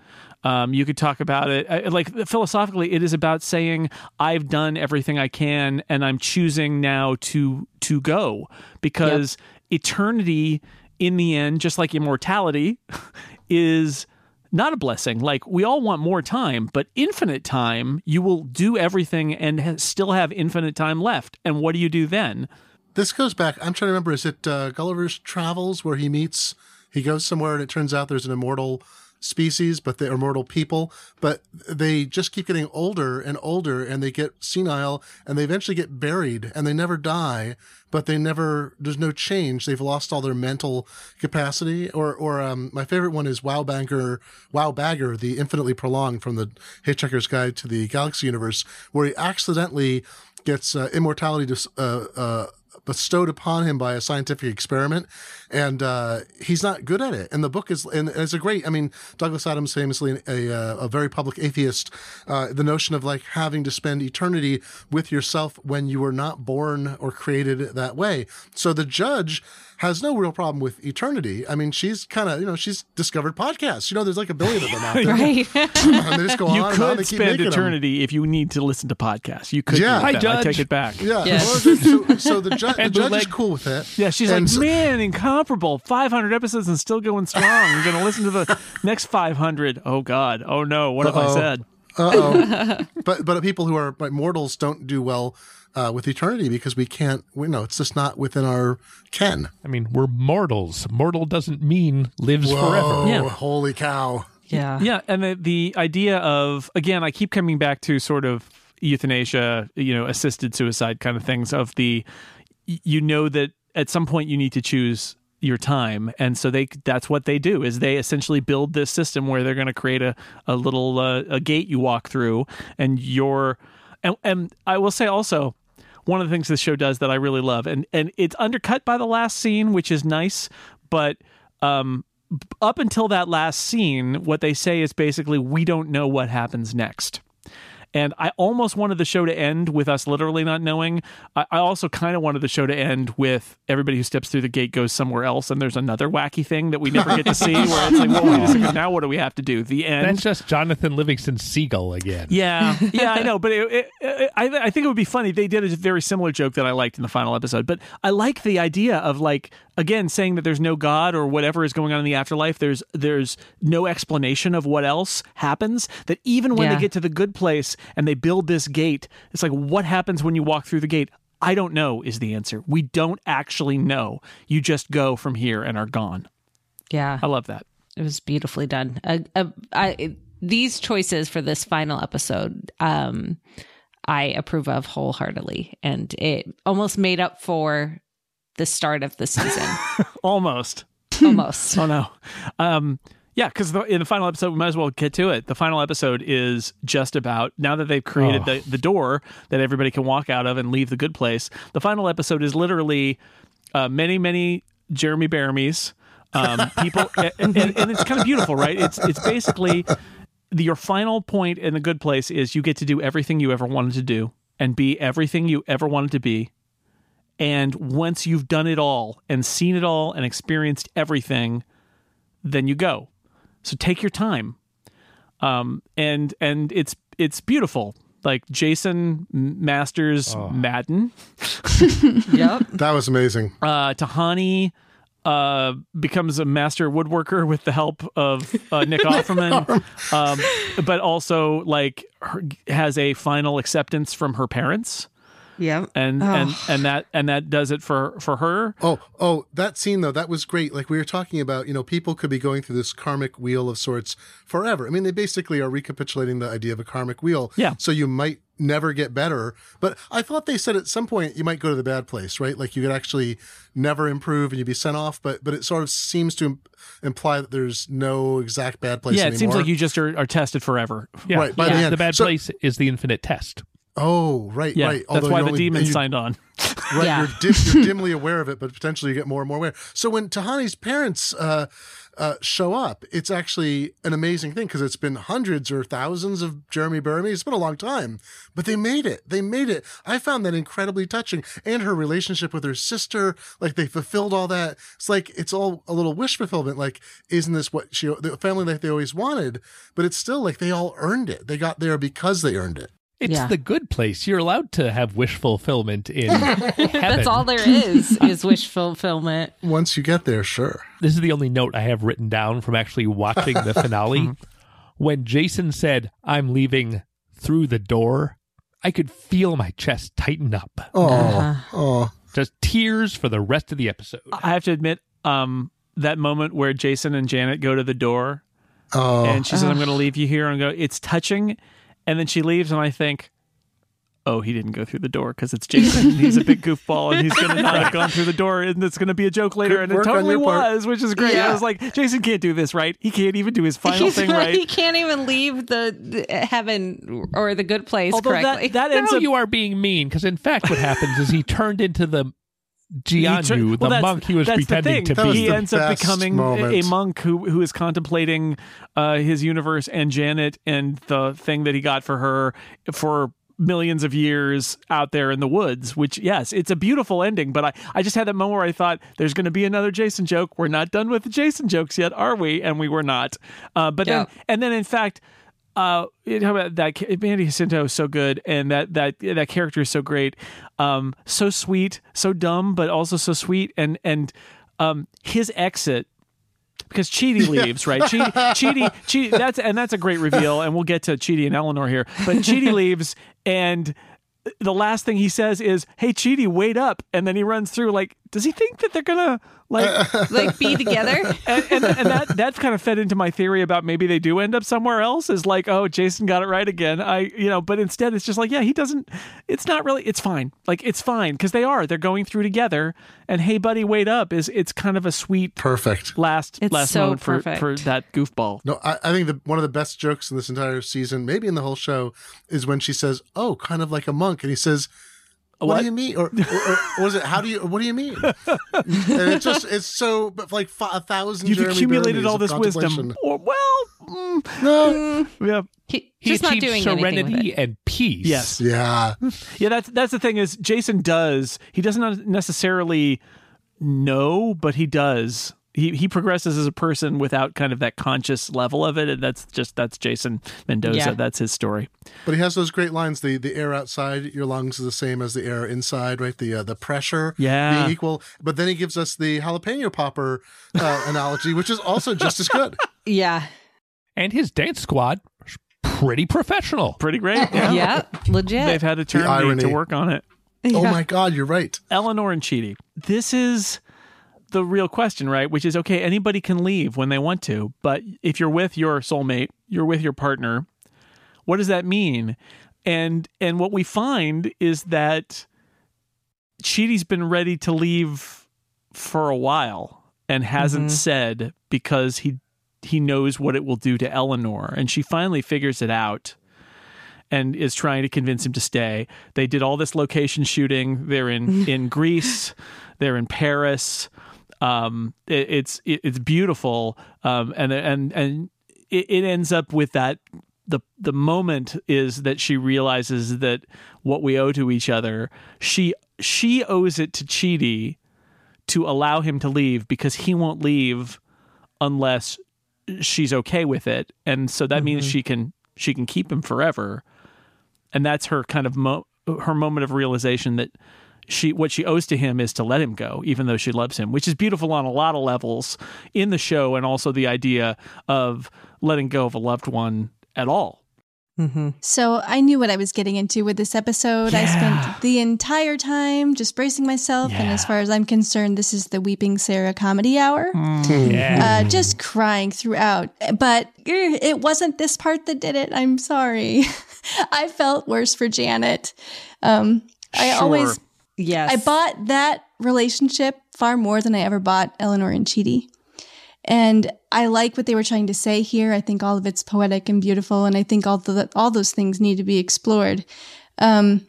Um, you could talk about it uh, like philosophically. It is about saying I've done everything I can, and I'm choosing now to to go because eternity, in the end, just like immortality, *laughs* is not a blessing. Like we all want more time, but infinite time, you will do everything and ha- still have infinite time left. And what do you do then? This goes back. I'm trying to remember. Is it uh, Gulliver's Travels where he meets? He goes somewhere and it turns out there's an immortal species, but they're immortal people. But they just keep getting older and older, and they get senile, and they eventually get buried, and they never die. But they never. There's no change. They've lost all their mental capacity. Or, or um, my favorite one is Wowbagger, Wow Bagger, the infinitely prolonged from the Hitchhiker's Guide to the Galaxy Universe, where he accidentally gets uh, immortality uh, uh, bestowed upon him by a scientific experiment, and uh, he's not good at it. And the book is, and it's a great. I mean, Douglas Adams, famously a uh, a very public atheist, uh, the notion of like having to spend eternity with yourself when you were not born or created that way. So the judge has no real problem with eternity. I mean, she's kind of, you know, she's discovered podcasts. You know, there's like a billion of them out there. right. *laughs* and they just go You on and on. They could keep spend making them. eternity if you need to listen to podcasts. You could. Yeah. do Hi, that. I take it back. Yeah. Yes. Well, so, *laughs* so the judge judge, the And judge is cool with it. Yeah, she's And like, so- man, incomparable. 500 episodes and still going strong. You're going to listen to the *laughs* next 500. Oh, God. Oh, no. What have I said? Uh-oh. but but people who are like, mortals don't do well uh, with eternity because we can't. We know it's just not within our ken. I mean, we're mortals. Mortal doesn't mean lives forever. Yeah. holy cow! Yeah. Yeah, and the, the idea of again, I keep coming back to sort of euthanasia, you know, assisted suicide kind of things. Of the, you know that at some point you need to choose your time, and so they that's what they do is they essentially build this system where they're going to create a a little uh, a gate you walk through, and you're, and and I will say also. One of the things this show does that I really love, and, and it's undercut by the last scene, which is nice, but um, up until that last scene, what they say is basically, we don't know what happens next. And I almost wanted the show to end with us literally not knowing. I, I also kind of wanted the show to end with everybody who steps through the gate goes somewhere else, and there's another wacky thing that we never get to see. Where it's like, well, wait a second, *laughs* now what do we have to do? The end. That's just Jonathan Livingston Seagull again. Yeah, *laughs* yeah, I know, but it, it, it, I, I think it would be funny. They did a very similar joke that I liked in the final episode, but I like the idea of like again saying that there's no God or whatever is going on in the afterlife. There's there's no explanation of what else happens. That even when Yeah. they get to the good place and they build this gate, it's like what happens when you walk through the gate. I don't know is the answer. We don't actually know. You just go from here and are gone. Yeah. I love that. It was beautifully done. Uh, uh, I, these choices for this final episode, um, I approve of wholeheartedly, and it almost made up for the start of the season. *laughs* Almost. almost. *laughs* Oh no. Um, yeah, because in the final episode, we might as well get to it. The final episode is just about now that they've created the, the door that everybody can walk out of and leave the good place. The final episode is literally uh, many, many Jeremy Bearimies. Um, *laughs* people, and, and, and it's kind of beautiful, right? It's it's basically the, your final point in the good place is you get to do everything you ever wanted to do and be everything you ever wanted to be. And once you've done it all and seen it all and experienced everything, then you go. So take your time. Um, and and it's it's beautiful. Like Jason Masters Madden, *laughs* yep. That was amazing. uh, Tahani uh, becomes a master woodworker with the help of uh, Nick *laughs* Offerman, um, but also like her, has a final acceptance from her parents, Yep. and Oh. and and that and that does it for for her. Oh, oh, that scene though, that was great. Like we were talking about, you know, people could be going through this karmic wheel of sorts forever. I mean, they basically are recapitulating the idea of a karmic wheel. Yeah. So you might never get better. But I thought they said at some point you might go to the bad place, right? Like you could actually never improve and you'd be sent off. But but it sort of seems to im- imply that there's no exact bad place yeah, it anymore. seems like you just are, are tested forever. Yeah. Right, by the the, end. bad So- place is the infinite test. Oh, right, Yeah, right. that's Although why the only- demons you- signed on. *laughs* Right, Yeah. you're, dim, you're dimly aware of it, but potentially you get more and more aware. So when Tahani's parents uh, uh, show up, it's actually an amazing thing because it's been hundreds or thousands of Jeremy Bearimy. It's been a long time, but they made it. They made it. I found that incredibly touching, and her relationship with her sister, like they fulfilled all that. It's like it's all a little wish fulfillment. Like, isn't this what she, the family that they always wanted? But it's still like they all earned it. They got there because they earned it. It's Yeah. the good place. You're allowed to have wish fulfillment in *laughs* heaven. That's all there *laughs* is is wish fulfillment. Once you get there, sure. This is the only note I have written down from actually watching the *laughs* finale. when Jason said, I'm leaving through the door, I could feel my chest tighten up. Oh, Uh-huh. oh. Just tears for the rest of the episode. I have to admit, um, that moment where Jason and Janet go to the door Oh, and she says, "I'm going to leave you here," and go, "It's touching," and then she leaves, and I think. Oh, he didn't go through the door because it's Jason. He's a big goofball, and he's going to not have gone through the door, and it's going to be a joke later. Good and it totally your part. was, which is great. Yeah. I was like, Jason can't do this right. He can't even do his final He's thing not- right. He can't even leave the, the heaven or the good place Although correctly. that, that ends Now up you are being mean because, in fact, what happens is he turned into the Jianyu, tur- the well, that's- monk he was that's the pretending thing. to That was be. He the ends up becoming moment. a monk who who is contemplating uh, his universe and Janet and the thing that he got for her for millions of years out there in the woods which yes it's a beautiful ending but i i just had that moment where i thought there's going to be another jason joke we're not done with the jason jokes yet are we and we were not uh, but then and then in fact uh, you know, about that Manny Jacinto is so good, and that that that character is so great, um, so sweet, so dumb, but also so sweet, and and um, his exit because Chidi leaves, right? Chidi, Chidi, Chidi, that's and that's a great reveal, and we'll get to Chidi and Eleanor here. But Chidi *laughs* leaves, and the last thing he says is, "Hey, Chidi, wait up!" And then he runs through. Like, does he think that they're gonna like *laughs* like be together. *laughs* and, and, and that that's kind of fed into my theory about maybe they do end up somewhere else is like oh jason got it right again i you know but instead it's just like yeah he doesn't it's not really it's fine like it's fine because they are they're going through together and hey buddy wait up is it's kind of a sweet Perfect. last It's last so moment for, perfect. for that goofball No, I, I think the, one of the best jokes in this entire season, maybe in the whole show, is when she says, "Oh, kind of like a monk," and he says, "What, What? do you mean?" Or, or, or was it, "How do you? What do you mean?" and it's just, it's so, but like fi- a thousand. you've Jeremy accumulated Burmese all this wisdom or well mm, No, yeah He, He just not achieved doing anything with serenity it. and peace. yes yeah, Yeah, that's that's the thing is Jason does he doesn't necessarily know, but he does. He he progresses as a person without kind of that conscious level of it, and that's just that's Jason Mendoza. Yeah. That's his story. but he has those great lines. The the air outside your lungs is the same as the air inside, right? The uh, the pressure Yeah. being equal. But then he gives us the jalapeno popper uh, *laughs* analogy, which is also just as good. *laughs* Yeah. And his dance squad, pretty professional. Pretty great. Yeah. *laughs* Yeah. Legit. They've had a turn irony. to work on it. Oh my God, you're right. Eleanor and Chidi. This is the real question, right? Which is okay, anybody can leave when they want to, but if you're with your soulmate, you're with your partner, what does that mean? And and what we find is that Chidi's been ready to leave for a while and hasn't mm-hmm. said because he he knows what it will do to Eleanor and she finally figures it out and is trying to convince him to stay. They did all this location shooting. They're in *laughs* in Greece. They're in Paris. Um, it, it's it, it's beautiful. Um, and and and it, it ends up with that. The the moment is that she realizes that what we owe to each other. She she owes it to Chidi to allow him to leave because he won't leave unless she's okay with it and so that means she can she can keep him forever and that's her kind of mo- her moment of realization that she what she owes to him is to let him go even though she loves him which is beautiful on a lot of levels in the show and also the idea of letting go of a loved one at all So I knew what I was getting into with this episode. I spent the entire time just bracing myself. And as far as I'm concerned, this is the Weeping Sarah comedy hour. Yeah. Uh, just crying throughout. But eh, it wasn't this part that did it. I'm sorry. *laughs* I felt worse for Janet. Um, I Sure. always yes. I bought that relationship far more than I ever bought Eleanor and Chidi. And I like what they were trying to say here. I think all of it's poetic and beautiful, and I think all the all those things need to be explored. Um,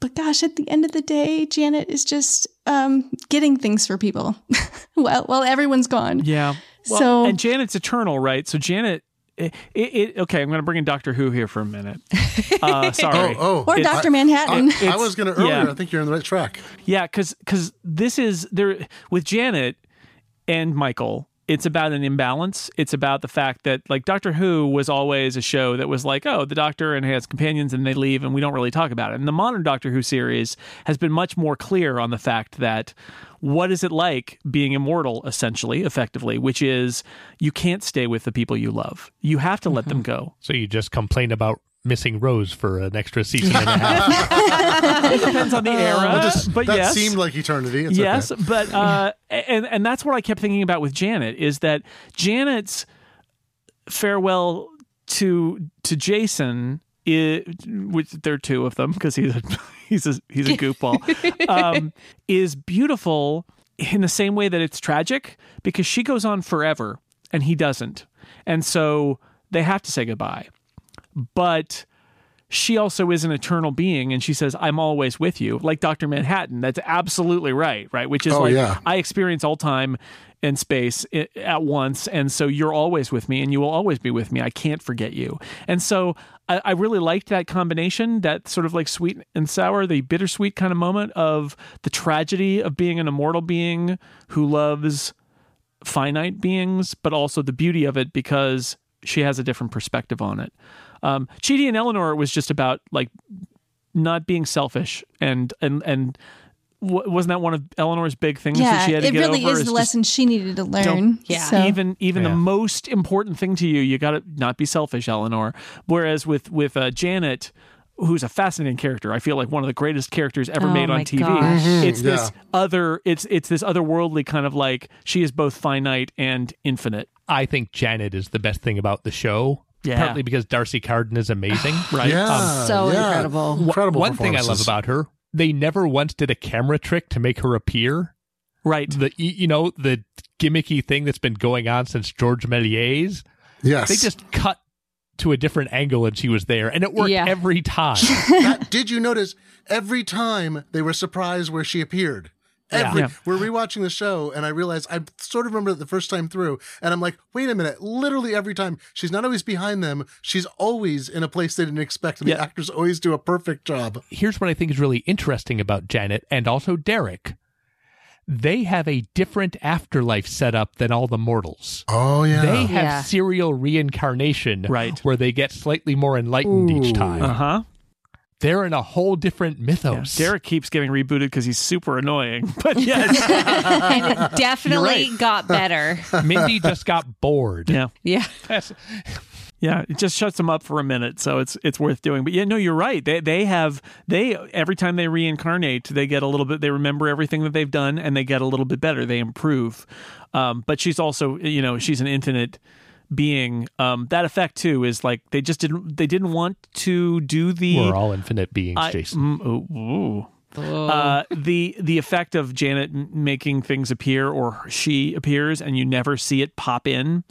but gosh, at the end of the day, Janet is just um, getting things for people. *laughs* well, while everyone's gone. yeah well, So- and janet's eternal right so janet it, it, it- okay i'm going to bring in doctor who here for a minute *laughs* uh, sorry Oh, oh. Or Dr. Manhattan. I, I was going to earlier. yeah. I think you're on the right track. Yeah, because because this is there with Janet and Michael. It's about an imbalance. It's about the fact that like Doctor Who was always a show that was like, oh, the Doctor and his companions, and they leave, and we don't really talk about it. And the modern Doctor Who series has been much more clear on the fact that what is it like being immortal, essentially, effectively, which is you can't stay with the people you love. You have to let mm-hmm. them go. So you just complain about missing Rose for an extra season and a *laughs* half. It depends on the era, Well, just- but that yes. seemed like eternity. It's yes, okay. but uh, and and that's what I kept thinking about with Janet is that Janet's farewell to to Jason, i which there are two of them because he's a *laughs* he's a he's a goofball, *laughs* um, is beautiful in the same way that it's tragic because she goes on forever and he doesn't, and so they have to say goodbye, but she also is an eternal being and she says i'm always with you like dr manhattan that's absolutely right right which is Oh, like yeah. i experience all time and space at once and so you're always with me and you will always be with me i can't forget you and so I, I really liked that combination that sort of like sweet and sour the bittersweet kind of moment of the tragedy of being an immortal being who loves finite beings, but also the beauty of it because she has a different perspective on it. Um, Chidi and Eleanor was just about like not being selfish and and and w- wasn't that one of Eleanor's big things that she had to it get really over? is the lesson she needed to learn. Yeah. So, even even Yeah. the most important thing to you, you got to not be selfish, Eleanor. Whereas with with uh, Janet, who's a fascinating character, I feel like one of the greatest characters ever Oh made on my TV. gosh. It's this other, it's it's this otherworldly kind of like she is both finite and infinite. I think Janet is the best thing about the show. Yeah. Partly because D'Arcy Carden is amazing. *sighs* Right? Yeah, um, So yeah. incredible. Incredible. One thing I love about her, they never once did a camera trick to make her appear. Right. The you know the gimmicky thing that's been going on since George Méliès. yes, They just cut to a different angle and she was there, and it worked Yeah. every time. *laughs* That- did you notice every time they were surprised where she appeared? Every Yeah. we're rewatching the show, and I realized I sort of remember it the first time through, and I'm like, wait a minute! Literally every time, she's not always behind them; she's always in a place they didn't expect, and Yeah. the actors always do a perfect job. Here's what I think is really interesting about Janet and also Derek. They have a different afterlife setup than all the mortals. Oh yeah, They have Yeah. serial reincarnation, Right. Where they get slightly more enlightened each time. Uh huh. They're in a whole different mythos. Derek keeps getting rebooted because he's super annoying. *laughs* But yes, *laughs* and it definitely You're got better. *laughs* Mindy just got bored. yeah. Yeah. That's- Yeah, it just shuts them up for a minute, so it's it's worth doing. But yeah, no, you're right. They they have they every time they reincarnate, they get a little bit. They remember everything that they've done, and they get a little bit better. They improve. Um, but she's also, you know, she's an infinite being. Um, that effect too is like they just didn't they didn't want to do the We're all infinite beings, I- Jason. mm, ooh, ooh. Uh, the the effect of Janet making things appear or she appears and you never see it pop in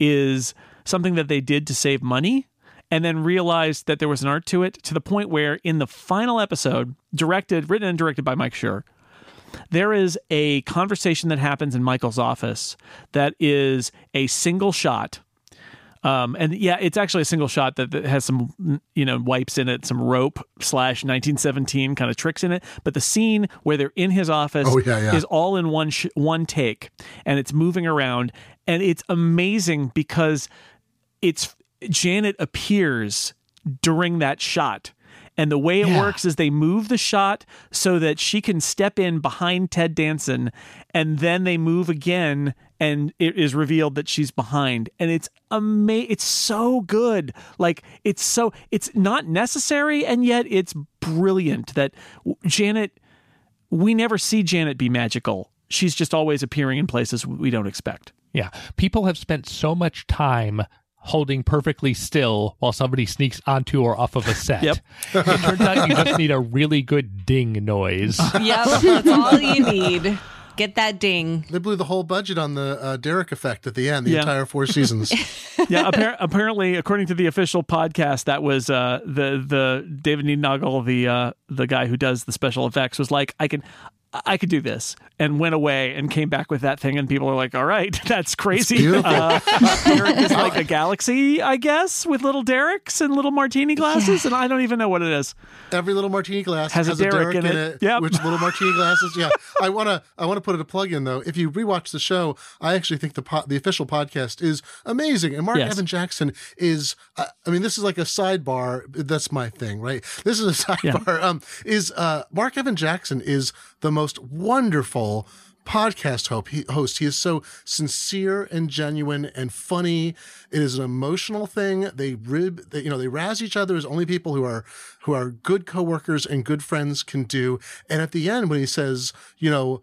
is something that they did to save money and then realized that there was an art to it to the point where in the final episode directed written and directed by Mike Schur there is a conversation that happens in Michael's office that is a single shot. Um, and yeah, it's actually a single shot that, that has some, you know, wipes in it, some rope slash 1917 kind of tricks in it. But the scene where they're in his office Oh, yeah, yeah. is all in one sh- one take, and it's moving around, and it's amazing because it's Janet appears during that shot. And the way it Yeah. works is they move the shot so that she can step in behind Ted Danson, and then they move again, and it is revealed that she's behind. And it's ama- It's so good. Like it's so it's not necessary, and yet it's brilliant that Janet. We never see Janet be magical. She's just always appearing in places we don't expect. Yeah. People have spent so much time holding perfectly still while somebody sneaks onto or off of a set. Yep. it turns out you just need a really good ding noise. *laughs* Yep. That's all you need. Get that ding. they blew the whole budget on the uh, Derek effect at the end, the Yeah. entire four seasons. *laughs* *laughs* yeah, appar- apparently, according to the official podcast, that was uh, the the David Niednagel, the uh, the guy who does the special effects, was like, I can. I could do this, and went away and came back with that thing, and people are like, "All right, *laughs* that's crazy." beautiful. Uh, Derek is like a *laughs* galaxy, I guess, with little Derek's and little martini glasses, and I don't even know what it is. Every little martini glass Has has, a a Derek Derek in in, it. it. Yep. Which little martini *laughs* glasses? Yeah. I wanna I wanna put it a plug in though. If you rewatch the show, I actually think the po- the official podcast is amazing. And Marc Yes. Evan Jackson is. Uh, I mean, this is like a sidebar. That's my thing, right? This is a sidebar. Um, is uh, Marc Evan Jackson is the most wonderful podcast host. He is so sincere and genuine and funny. It is an emotional thing. They rib, they, you know, they razz each other as only people who are who are good coworkers and good friends can do. And at the end, when he says, you know,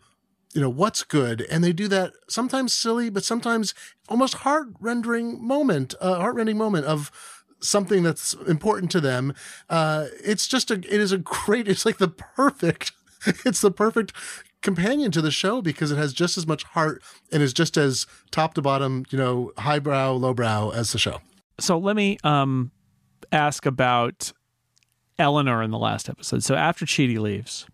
you know what's good, and they do that sometimes silly, but sometimes almost heart rendering moment, uh, heart rending moment of something that's important to them. Uh, it's just a, it is a great, it's like the perfect, *laughs* it's the perfect companion to the show because it has just as much heart and is just as top to bottom, you know, highbrow, lowbrow as the show. so let me um ask about Eleanor in the last episode. So after Chidi leaves,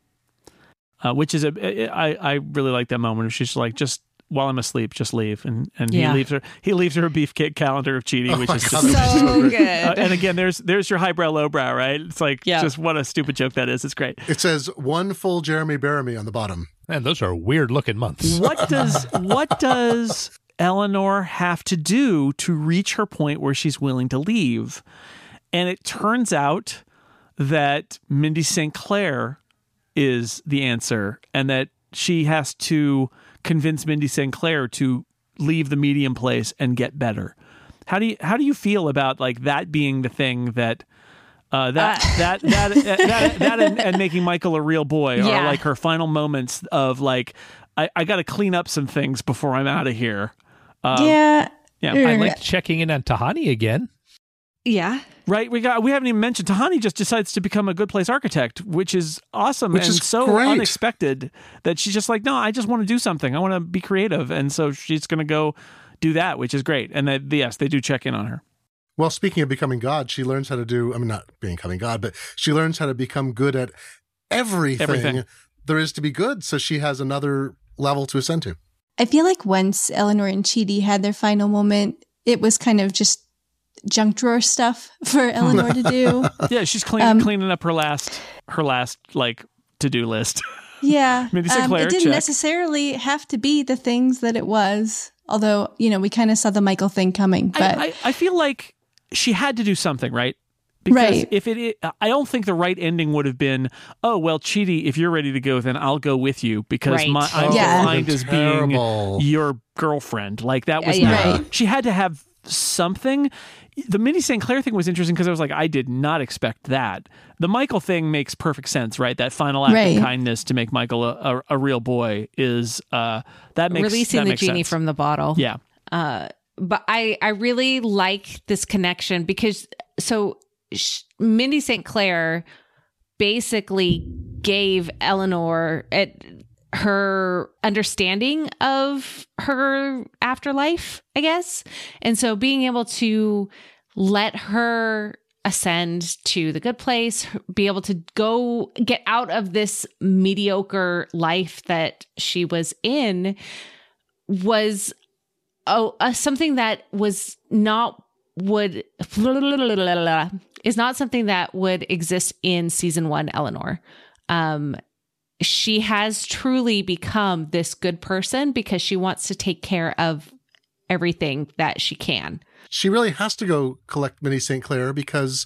uh, which is a I I really like that moment where she's like just while I'm asleep, just leave, and and Yeah. he leaves her he leaves her a beefcake calendar of Chidi, *laughs* which is God, just that So *laughs* Uh, good. and again, there's there's your highbrow, lowbrow, right? It's like Yeah. just what a stupid joke that is. It's great. It says one full Jeremy Bearimy on the bottom. Man, those are weird looking months. *laughs* What does what does Eleanor have to do to reach her point where she's willing to leave? And it turns out that Mindy St. Claire is the answer and that she has to convince Mindy St. Claire to leave the medium place and get better. How do you how do you feel about like that being the thing that uh, that, *laughs* that that that that that and, and making Michael a real boy are like her final moments of like I, I got to clean up some things before I'm out of here. Um, yeah. yeah, I like checking in on Tahani again. Yeah. Right, we got we haven't even mentioned Tahani just decides to become a good place architect, which is awesome Which and is so great. unexpected that she's just like, no, I just want to do something. I want to be creative, and so she's going to go do that, which is great. And that yes, they do check in on her. Well, speaking of becoming God, she learns how to do, I mean, not becoming God, but she learns how to become good at everything, Everything. there is to be good. So she has another level to ascend to. I feel like once Eleanor and Chidi had their final moment, it was kind of just junk drawer stuff *laughs* for Eleanor to do. *laughs* Yeah, she's clean, Um, cleaning up her last her last like to do list. *laughs* Yeah. Mindy St. um, Claire, it didn't check. necessarily have to be the things that it was. Although, you know, we kind of saw the Michael thing coming, but I, I, I feel like she had to do something, right? Because Right. if it, I don't think the right ending would have been, oh well, Chidi, if you're ready to go, then I'll go with you because Right. my I'm Yeah. defined as being your girlfriend. Like that was Yeah, not. yeah. She had to have something. The Minnie St. Claire thing was interesting because I was like, I did not expect that. The Michael thing makes perfect sense, right? That final act Right. of kindness to make Michael a, a, a real boy is uh that makes Releasing that the makes genie sense. from the bottle. yeah. Uh, but I I really like this connection because so sh- Mindy St. Claire basically gave Eleanor at her understanding of her afterlife, I guess. And so being able to let her ascend to the good place, be able to go get out of this mediocre life that she was in was oh uh, something that was not would *laughs* is not something that would exist in season 1 Eleanor. Um she has truly become this good person because she wants to take care of everything that she can. She really has to go collect Minnie St. Claire because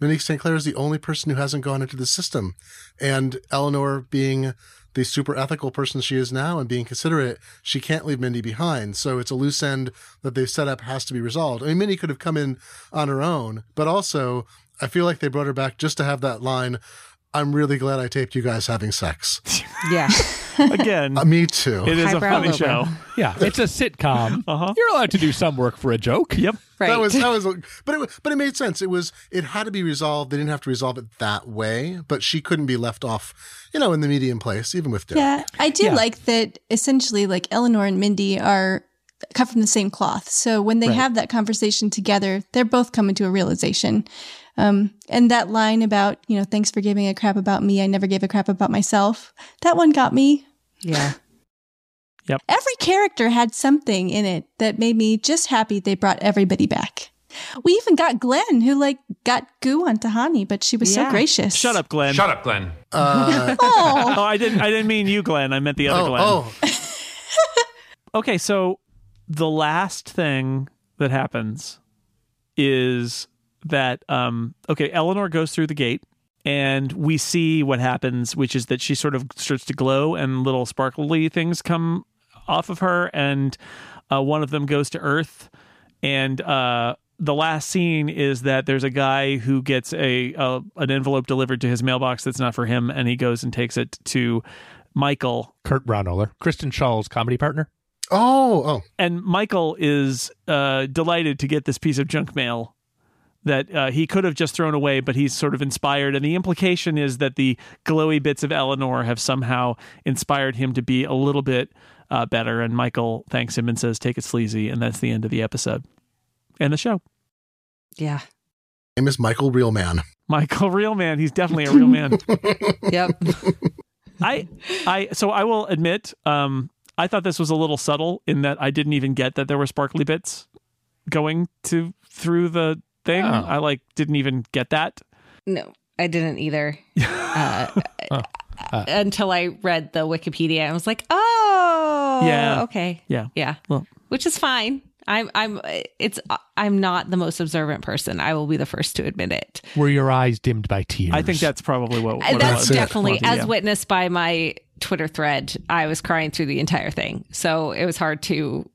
Minnie St. Claire is the only person who hasn't gone into the system. And Eleanor, being the super ethical person she is now and being considerate, she can't leave Mindy behind. So it's a loose end that they've set up has to be resolved. I mean, Minnie could have come in on her own, but also I feel like they brought her back just to have that line. I'm really glad I taped you guys having sex. *laughs* Yeah. Again, Uh, me too. it is a funny lowbrow. show. Yeah, it's a sitcom. *laughs* Uh-huh. You're allowed to do some work for a joke. Yep. Right. That was that was, *laughs* but it but it made sense. It was it had to be resolved. They didn't have to resolve it that way, but she couldn't be left off, you know, in the medium place, even with Derek. yeah, I do Yeah. like that essentially like Eleanor and Mindy are cut from the same cloth. So when they Right. have that conversation together, they're both coming to a realization. Um, and that line about, you know, thanks for giving a crap about me. I never gave a crap about myself. That one got me. yeah. *laughs* Yep. Every character had something in it that made me just happy they brought everybody back. We even got Glenn, who like got goo on Tahani, but she was Yeah. so gracious. Shut up, Glenn. Shut up, Glenn. *laughs* Uh, Oh, Oh, I didn't. I didn't mean you, Glenn. I meant the other oh, Glenn. oh, *laughs* Okay, so the last thing that happens is that um okay, Eleanor goes through the gate and we see what happens, which is that she sort of starts to glow and little sparkly things come off of her. And uh, one of them goes to earth. And uh the last scene is that there's a guy who gets a, a an envelope delivered to his mailbox that's not for him. And he goes and takes it to Michael. Kurt Braunohler, Kristen Schaal's comedy partner. oh, oh. and Michael is uh, delighted to get this piece of junk mail that uh, he could have just thrown away, but he's sort of inspired. And the implication is that the glowy bits of Eleanor have somehow inspired him to be a little bit uh, better. And Michael thanks him and says, "Take it sleazy," and that's the end of the episode and the show. Yeah. Name is Michael Realman. Michael, real man, he's definitely a real man. *laughs* Yep. I, I, so I will admit, um, I thought this was a little subtle in that I didn't even get that there were sparkly bits going to through the thing. Oh. I like didn't even get that. No, I didn't either. *laughs* Uh, Oh. Uh. until I read the Wikipedia, I was like, "Oh, Yeah. okay, Yeah. yeah," Well- which is fine. I'm I'm it's I'm not the most observant person. I will be the first to admit it. Were your eyes dimmed by tears? I think that's probably what. what Uh, That's it. definitely Monty, as witnessed by my Twitter thread. I was crying through the entire thing, so it was hard to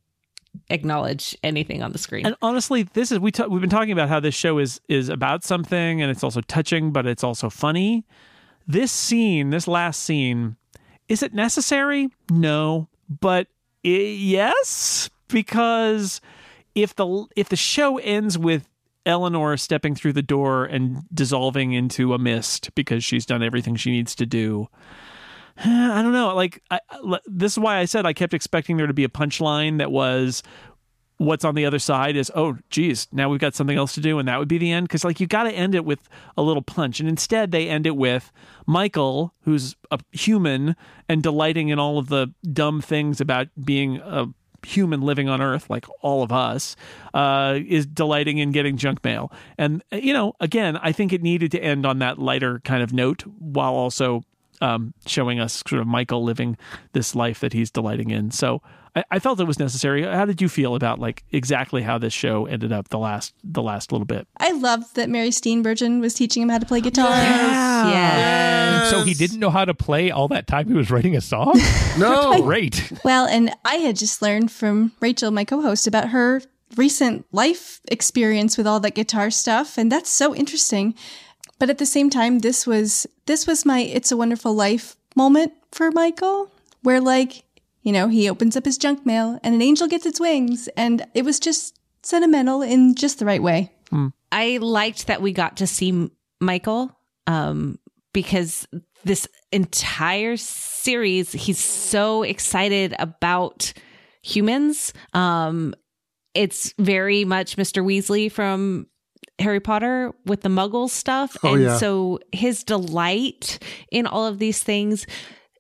acknowledge anything on the screen. And honestly, this is we ta- we've been talking about how this show is is about something, and it's also touching, but it's also funny. This scene, this last scene, is it necessary? No, but i yes, because if the if the show ends with Eleanor stepping through the door and dissolving into a mist because she's done everything she needs to do. *sighs* I don't know. Like I, this is why I said I kept expecting there to be a punchline that was what's on the other side is oh geez now we've got something else to do and that would be the end. Because like you got to end it with a little punch. And instead they end it with michael who's a human and delighting in all of the dumb things about being a human living on earth like all of us uh, is delighting in getting junk mail. And you know again i think it needed to end on that lighter kind of note while also um, showing us sort of Michael living this life that he's delighting in. So I, I felt it was necessary. How did you feel about like exactly how this show ended up the last the last little bit? I loved that Mary Steenburgen was teaching him how to play guitar. yeah. So he didn't know how to play all that time he was writing a song? *laughs* No, Great. Well, and I had just learned from Rachel, my co-host, about her recent life experience with all that guitar stuff, and that's so interesting. But at the same time, this was this was my "It's a Wonderful Life" moment for Michael, where like you know he opens up his junk mail and an angel gets its wings, and it was just sentimental in just the right way. I liked that we got to see Michael um, because this entire series, he's so excited about humans. Um, it's very much Mr. Weasley from Harry Potter with the Muggle stuff. Oh, and yeah. so his delight in all of these things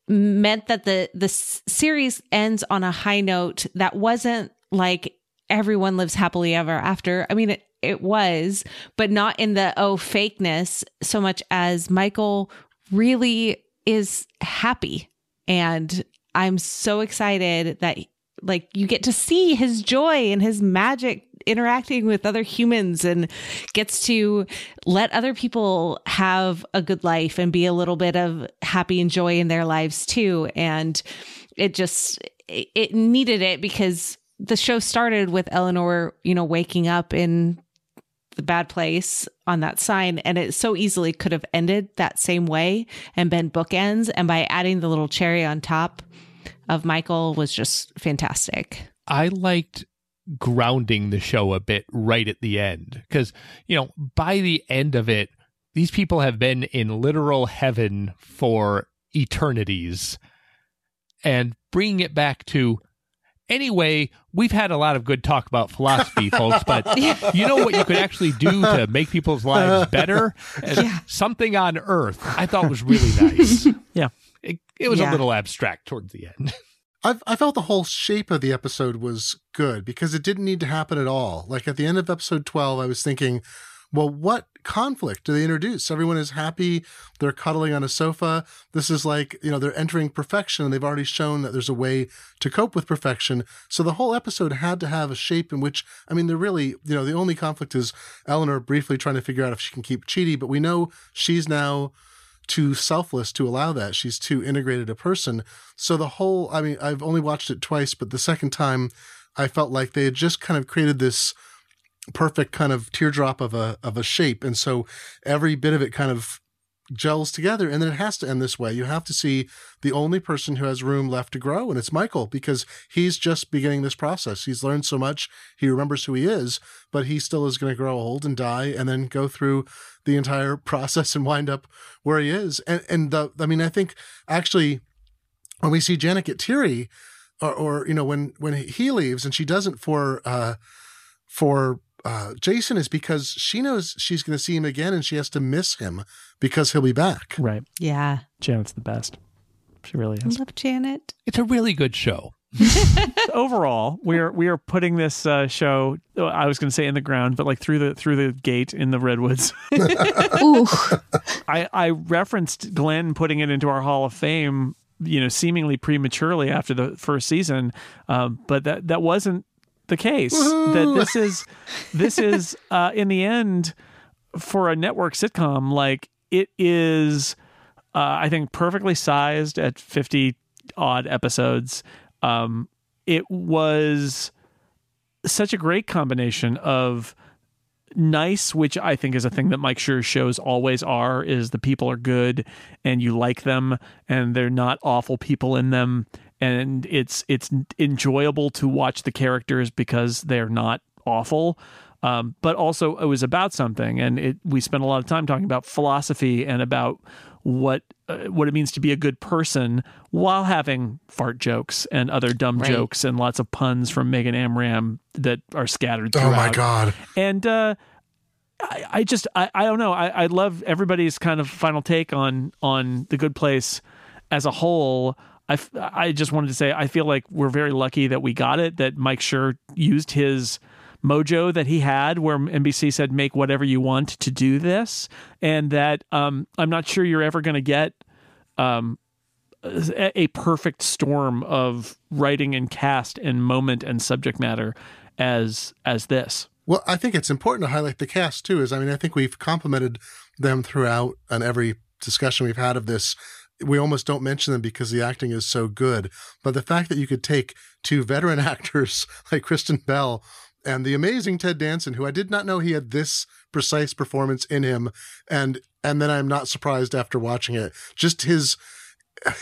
meant that the the series ends on a high note that wasn't like everyone lives happily ever after. I mean, it, it was, but not in the oh fakeness so much as Michael really is happy. And I'm so excited that like you get to see his joy and his magic interacting with other humans and gets to let other people have a good life and be a little bit of happy and joy in their lives too. And it just it needed it because the show started with Eleanor, you know, waking up in the bad place on that sign. And it so easily could have ended that same way and been bookends. And by adding the little cherry on top of Michael was just fantastic. I liked grounding the show a bit right at the end because, you know, by the end of it, these people have been in literal heaven for eternities. And bringing it back to, anyway, we've had a lot of good talk about philosophy, *laughs* folks, but you know what you could actually do to make people's lives better? *laughs* Yeah. Something on earth I thought was really nice. *laughs* Yeah. It, it was Yeah. a little abstract towards the end. I, I felt the whole shape of the episode was good because it didn't need to happen at all. Like at the end of episode 12, I was thinking, well, what conflict do they introduce? Everyone is happy. They're cuddling on a sofa. This is like, you know, they're entering perfection and they've already shown that there's a way to cope with perfection. So the whole episode had to have a shape in which, I mean, they're really, you know, the only conflict is Eleanor briefly trying to figure out if she can keep Chidi, but we know she's now too selfless to allow that. She's too integrated a person. So the whole, I mean, I've only watched it twice, but the second time I felt like they had just kind of created this perfect kind of teardrop of a of a shape. And so every bit of it kind of gels together and then it has to end this way. You have to see the only person who has room left to grow and it's Michael because he's just beginning this process. He's learned so much. He remembers who he is, but he still is going to grow old and die and then go through the entire *laughs* process and wind up where he is. And and the I mean I think actually when we see Janet get teary or, or you know when when he leaves and she doesn't for uh for uh, Jason is because she knows she's going to see him again and she has to miss him because he'll be back. Right. Yeah. Janet's the best. She really is. I love Janet. It's a really good show. *laughs* Overall, we are we are putting this uh, show. oh, I was going to say in the ground, but like through the through the gate in the redwoods. *laughs* *laughs* Ooh, I I referenced Glenn putting it into our Hall of Fame. You know, seemingly prematurely after the first season, um, but that that wasn't the case that this is this is *laughs* uh, in the end for a network sitcom like it is uh, I think perfectly sized at 50 odd episodes. Um, it was such a great combination of nice, which I think is a thing that Mike Schur's shows always are, is the people are good and you like them and they're not awful people in them. And it's it's enjoyable to watch the characters because they're not awful. Um, but also it was about something, and it, we spent a lot of time talking about philosophy and about what uh, what it means to be a good person while having fart jokes and other dumb Right. jokes and lots of puns from Megan Amram that are scattered throughout. Oh my god. And uh, I, I just I, I don't know. I, I love everybody's kind of final take on on the Good Place as a whole. I, I just wanted to say I feel like we're very lucky that we got it. That Mike Schur used his mojo that he had, where NBC said make whatever you want to do this, and that um, I'm not sure you're ever going to get um, a, a perfect storm of writing and cast and moment and subject matter as as this. Well, I think it's important to highlight the cast too. Is I mean, I think we've complimented them throughout on every discussion we've had of this. We almost don't mention them because the acting is so good. But the fact that you could take two veteran *laughs* actors like Kristen Bell and the amazing Ted Danson, who I did not know he had this precise performance in him, and and then I'm not surprised after watching it. Just his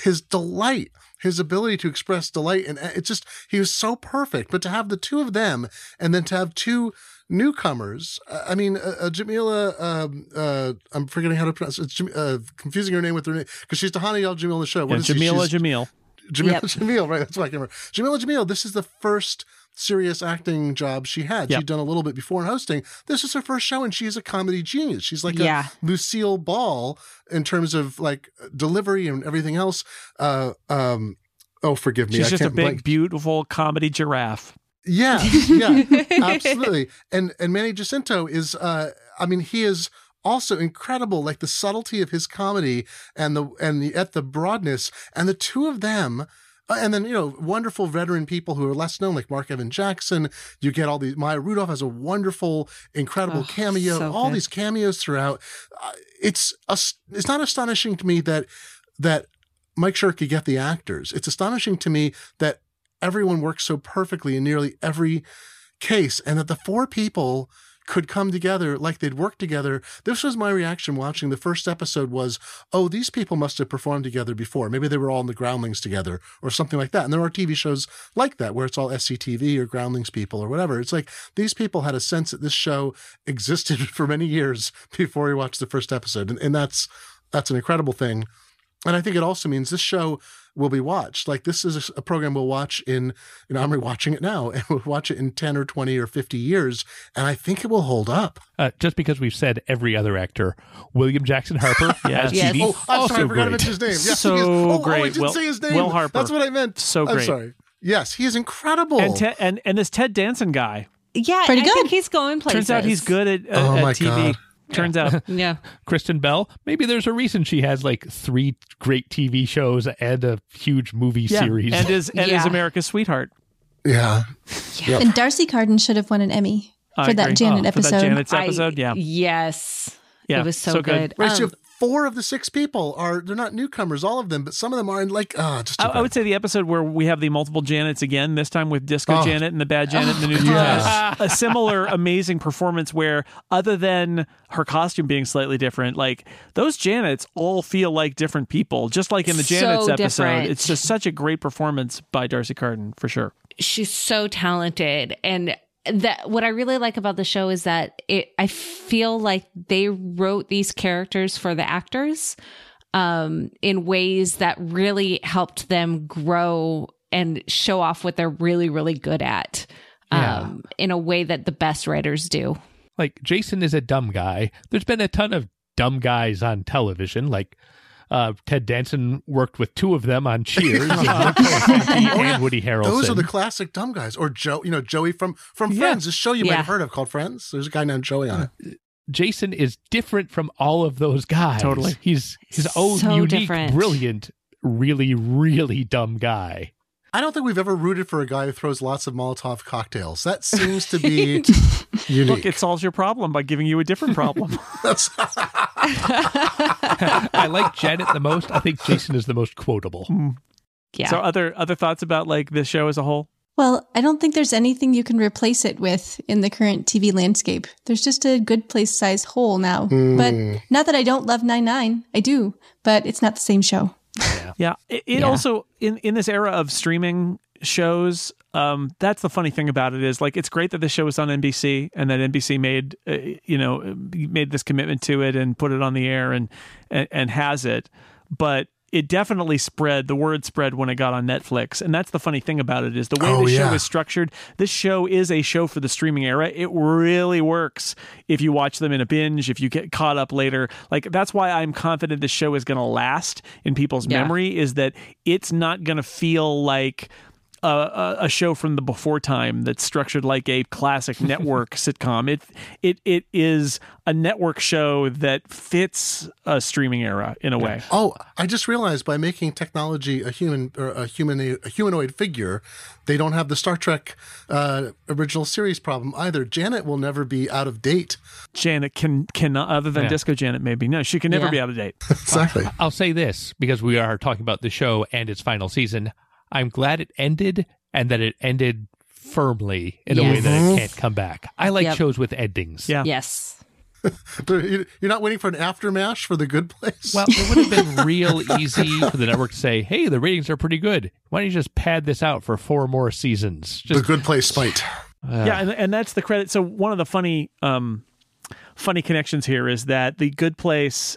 his delight, his ability to express delight, and it's just he was so perfect. But to have the two of them, and then to have two newcomers, uh, I mean, uh, uh, Jameela, um, uh, I'm forgetting how to pronounce it. Uh, confusing her name with her name because she's Tahani Al Jamil on the show. What And is? Jameela She's- Jamil. Jameela Yep. Jamil, right? That's why I can't remember. Jameela Jamil, this is the first serious acting job she had. Yep. She'd done a little bit before in hosting. This is her first show, and she's a comedy genius. She's like Yeah. a Lucille Ball in terms of like delivery and everything else. Uh, um, oh, forgive me. She's I just a can't big, blank- beautiful comedy giraffe. yeah, yeah, *laughs* absolutely. And and Manny Jacinto is, uh, I mean, he is also incredible. Like the subtlety of his comedy and the and the at the broadness and the two of them. Uh, And then you know, wonderful veteran people who are less known, like Marc Evan Jackson. You get all these. Maya Rudolph has a wonderful, incredible Oh, cameo. so all these cameos throughout. Uh, it's a, it's not astonishing to me that that Mike Schur could get the actors. It's astonishing to me that everyone works so perfectly in nearly every case and that the four people could come together like they'd worked together. This was my reaction watching the first episode was, oh, these people must have performed together before. Maybe they were all in the Groundlings together or something like that. And there are TV shows like that where it's all SCTV or Groundlings people or whatever. It's like these people had a sense that this show existed *laughs* for many years before we watched the first episode. And, and that's that's an incredible thing. And I think it also means this show will be watched. Like this is a program we'll watch in, you know, I'm rewatching it now *laughs* and we'll watch it in 10 or 20 or 50 years. And I think it will hold up. Uh, just because we've said every other actor, William Jackson Harper *laughs* Yes. as Yes. TV, Oh, I'm also sorry, I forgot to mention his name. Yes, So he is. Oh, great. Oh, I didn't Will- say his name. Will Harper. That's what I meant. So I'm great. sorry. Yes, he is incredible. And, Ted and and this Ted Danson guy. Yeah, Pretty I good. think he's going places. Turns out he's good at, uh, Oh at my TV. God. *laughs* Turns out. *laughs* Yeah. Kristen Bell. Maybe there's a reason she has like three great TV shows and a huge movie Yeah. series. And is and is America's sweetheart. yeah. Yep. And D'Arcy Carden should have won an Emmy for that. Janet Oh, for that episode. Janet's I- episode. yeah. Yes. Yeah. It was so, So good. good. Right. so Um, four of the six people are, they're not newcomers, all of them, but some of them are in like, ah, just. I, I would say the episode where we have the multiple Janets again, this time with Disco Oh. Janet and the Bad Janet and the *laughs* New Yes. Janet. A similar amazing performance where, other than her costume being slightly different, like those Janets all feel like different people. Just like in the So Janets episode, different. it's just such a great performance by D'Arcy Carden for sure. she's so talented and that what I really like about the show is that it I feel like they wrote these characters for the actors um in ways that really helped them grow and show off what they're really really good at Yeah. um in a way that the best writers do. like Jason is a dumb guy. There's been a ton of dumb guys on television. Like uh, Ted Danson worked with two of them on Cheers, *laughs* and *laughs* and Woody Harrelson. Those are the classic dumb guys. Or Joe, you know, Joey from, from Yeah. Friends, this show you might have heard of called Friends. There's a guy named Joey on it. Jason is different from all of those guys. Totally. he's his own So unique, different. brilliant, really, really dumb guy. I don't think we've ever rooted for a guy who throws lots of Molotov cocktails. That seems to be unique. *laughs* Look, it solves your problem by giving you a different problem. *laughs* *laughs* I like Janet the most. I think Jason is the most quotable. Hmm. Yeah. So other other thoughts about like this show as a whole? Well, I don't think there's anything you can replace it with in the current TV landscape. There's just a good place size hole now. Hmm. But not that I don't love 9 9. I do, but it's not the same show. Yeah. It, it Yeah. also in in this era of streaming shows, um, that's the funny thing about it is like it's great that this show is on NBC and that NBC made uh, you know made this commitment to it and put it on the air and and, and has it, but. It definitely spread. The word spread when it got on Netflix, and that's the funny thing about it is the way Oh, the show yeah. is structured. This show is a show for the streaming era. It really works if you watch them in a binge. If you get caught up later, like that's why I'm confident this show is going to last in people's Yeah. memory. Is that it's not going to feel like a, a, a show from the before time that's structured like a classic *laughs* network sitcom. It it it is a network show that fits a streaming era in a way. Oh, I just realized by making technology a human or a human a humanoid figure, they don't have the Star Trek uh, original series problem either. Janet will never be out of date. Janet can cannot other than Yeah. Disco Janet maybe no she can never Yeah. be out of date. *laughs* Exactly. I'll say this because we are talking about the show and its final season. I'm glad it ended and that it ended firmly in a way that it can't come back. I like Yep. shows with endings. Yeah. yes. *laughs* You're not waiting for an AfterMASH for the good place. Well, it would have been real *laughs* easy for the network to say, "Hey, the ratings are pretty good. Why don't you just pad this out for four more seasons?" the good place fight. yeah, and, and that's the credit. So one of the funny, um, funny connections here is that the Good Place,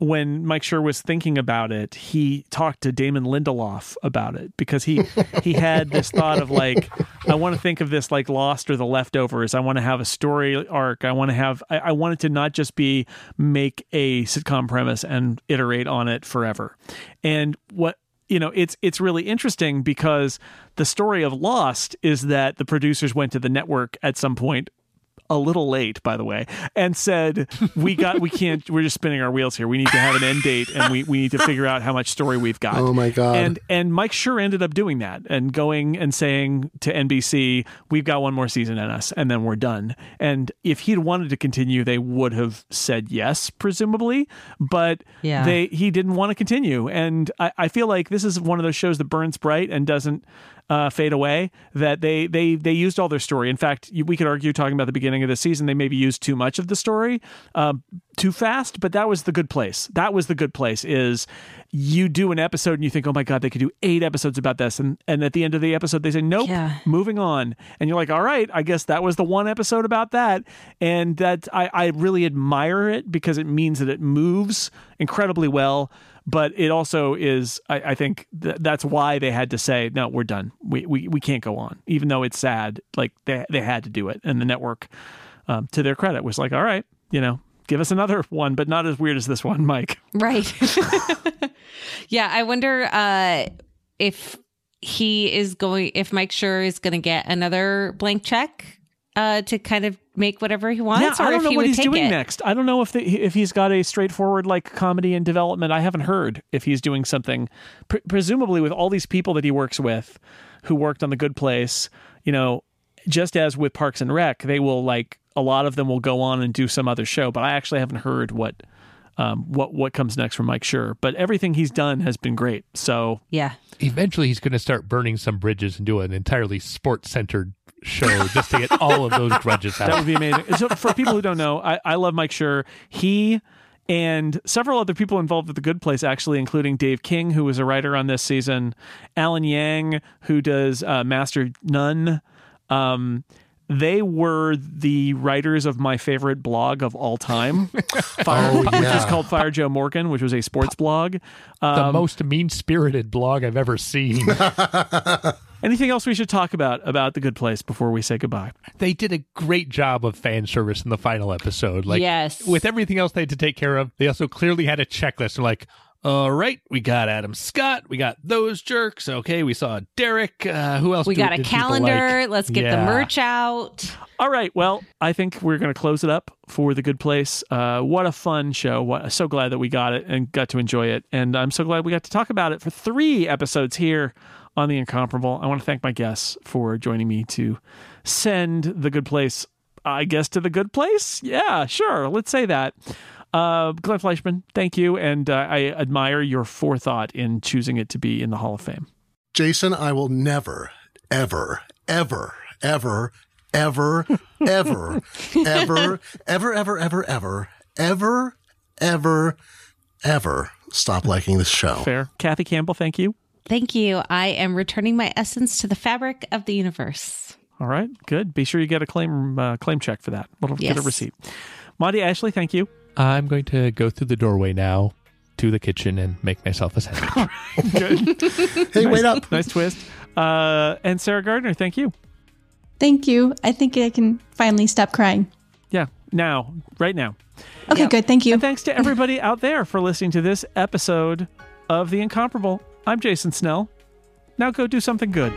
when Mike Schur was thinking about it, he talked to Damon Lindelof about it because he *laughs* he had this thought of like, I want to think of this like Lost or The Leftovers. I want to have a story arc. I want to have. I, I want it to not just be make a sitcom premise and iterate on it forever. And what you know it's it's really interesting because the story of lost is that the producers went to the network at some point a little late by the way and said we got we can't we're just spinning our wheels here we need to have an end date and we, we need to figure out how much story we've got Oh my God. and and Mike Schur ended up doing that and going and saying to nbc we've got one more season in us and then we're done and if he'd wanted to continue they would have said yes presumably but Yeah. they he didn't want to continue. And I, I feel like this is one of those shows that burns bright and doesn't uh, fade away. That they they they used all their story. In fact, we could argue talking about the beginning of the season, they maybe used too much of the story, um, too fast. But that was the good place. That was the good place. Is you do an episode and you think, oh my god, they could do eight episodes about this, and and at the end of the episode they say, nope, Yeah. moving on and you're like all right i guess that was the one episode about that and that i, I really admire it because it means that it moves incredibly well but it also is i, I think th- that's why they had to say no we're done. We, we, we can't go on even though it's sad like they, they had to do it. And the network um, to their credit was like all right you know give us another *laughs* one but not as weird as this one mike. Right. *laughs* *laughs* yeah, I wonder uh, if he is going, if Mike Schur is going to get another blank check uh, to kind of make whatever he wants, yeah, or I don't if know he what he's doing it. next. I don't know if the, if he's got a straightforward like comedy and development. I haven't heard if he's doing something. Pre- presumably, with all these people that he works with, who worked on The Good Place, you know, just as with Parks and Rec, they will like a lot of them will go on and do some other show. But I actually haven't heard what um, what what comes next from Mike Schur. But everything he's done has been great. So Yeah. Eventually, he's going to start burning some bridges and do an entirely sports centered show just to get all of those grudges out. That would be amazing. So for people who don't know, I, I love Mike Schur. He and several other people involved with The Good Place, actually, including Dave King, who was a writer on this season, Alan Yang, who does uh, Master Nun. Um, they were the writers of my favorite blog of all time, *laughs* Fire, Oh, which is called Fire Joe Morgan, which was a sports blog. the Um, most mean spirited blog I've ever seen. *laughs* anything else we should talk about about The Good Place before we say goodbye? they did a great job of fan service in the final episode. Like, Yes. with everything else they had to take care of, they also clearly had a checklist. They're like, all right, we got Adam Scott, we got those jerks. Okay, we saw Derek. Uh, who else? We do- got a calendar. like? Let's get Yeah. the merch out. All right. Well, I think we're going to close it up for The Good Place. Uh, what a fun show. What, so glad that we got it and got to enjoy it. And I'm so glad we got to talk about it for three episodes here on The Incomparable. I want to thank my guests for joining me to send The Good Place, I guess, to the good place. Yeah, sure. Let's say that. Uh, Glenn Fleishman, thank you. And uh, I admire your forethought in choosing it to be in the Hall of Fame. Jason, I will never, ever, ever, ever, ever, ever, ever, ever, ever, ever, ever, ever, ever, ever stop liking this show. Fair. Kathy Campbell, thank you. Thank you. I am returning my essence to the fabric of the universe. All right, good. Be sure you get a claim uh, claim check for that. Little get a receipt. Monty Ashley, thank you. I'm going to go through the doorway now to the kitchen and make myself a sandwich. Good. *laughs* Hey, wait up. nice twist. Uh, and Sarah Gardner, thank you. Thank you. I think I can finally stop crying. Yeah, now, right now. Okay, good. Thank you. And thanks to everybody out there for listening to this episode of The Incomparable. I'm Jason Snell. Now go do something good.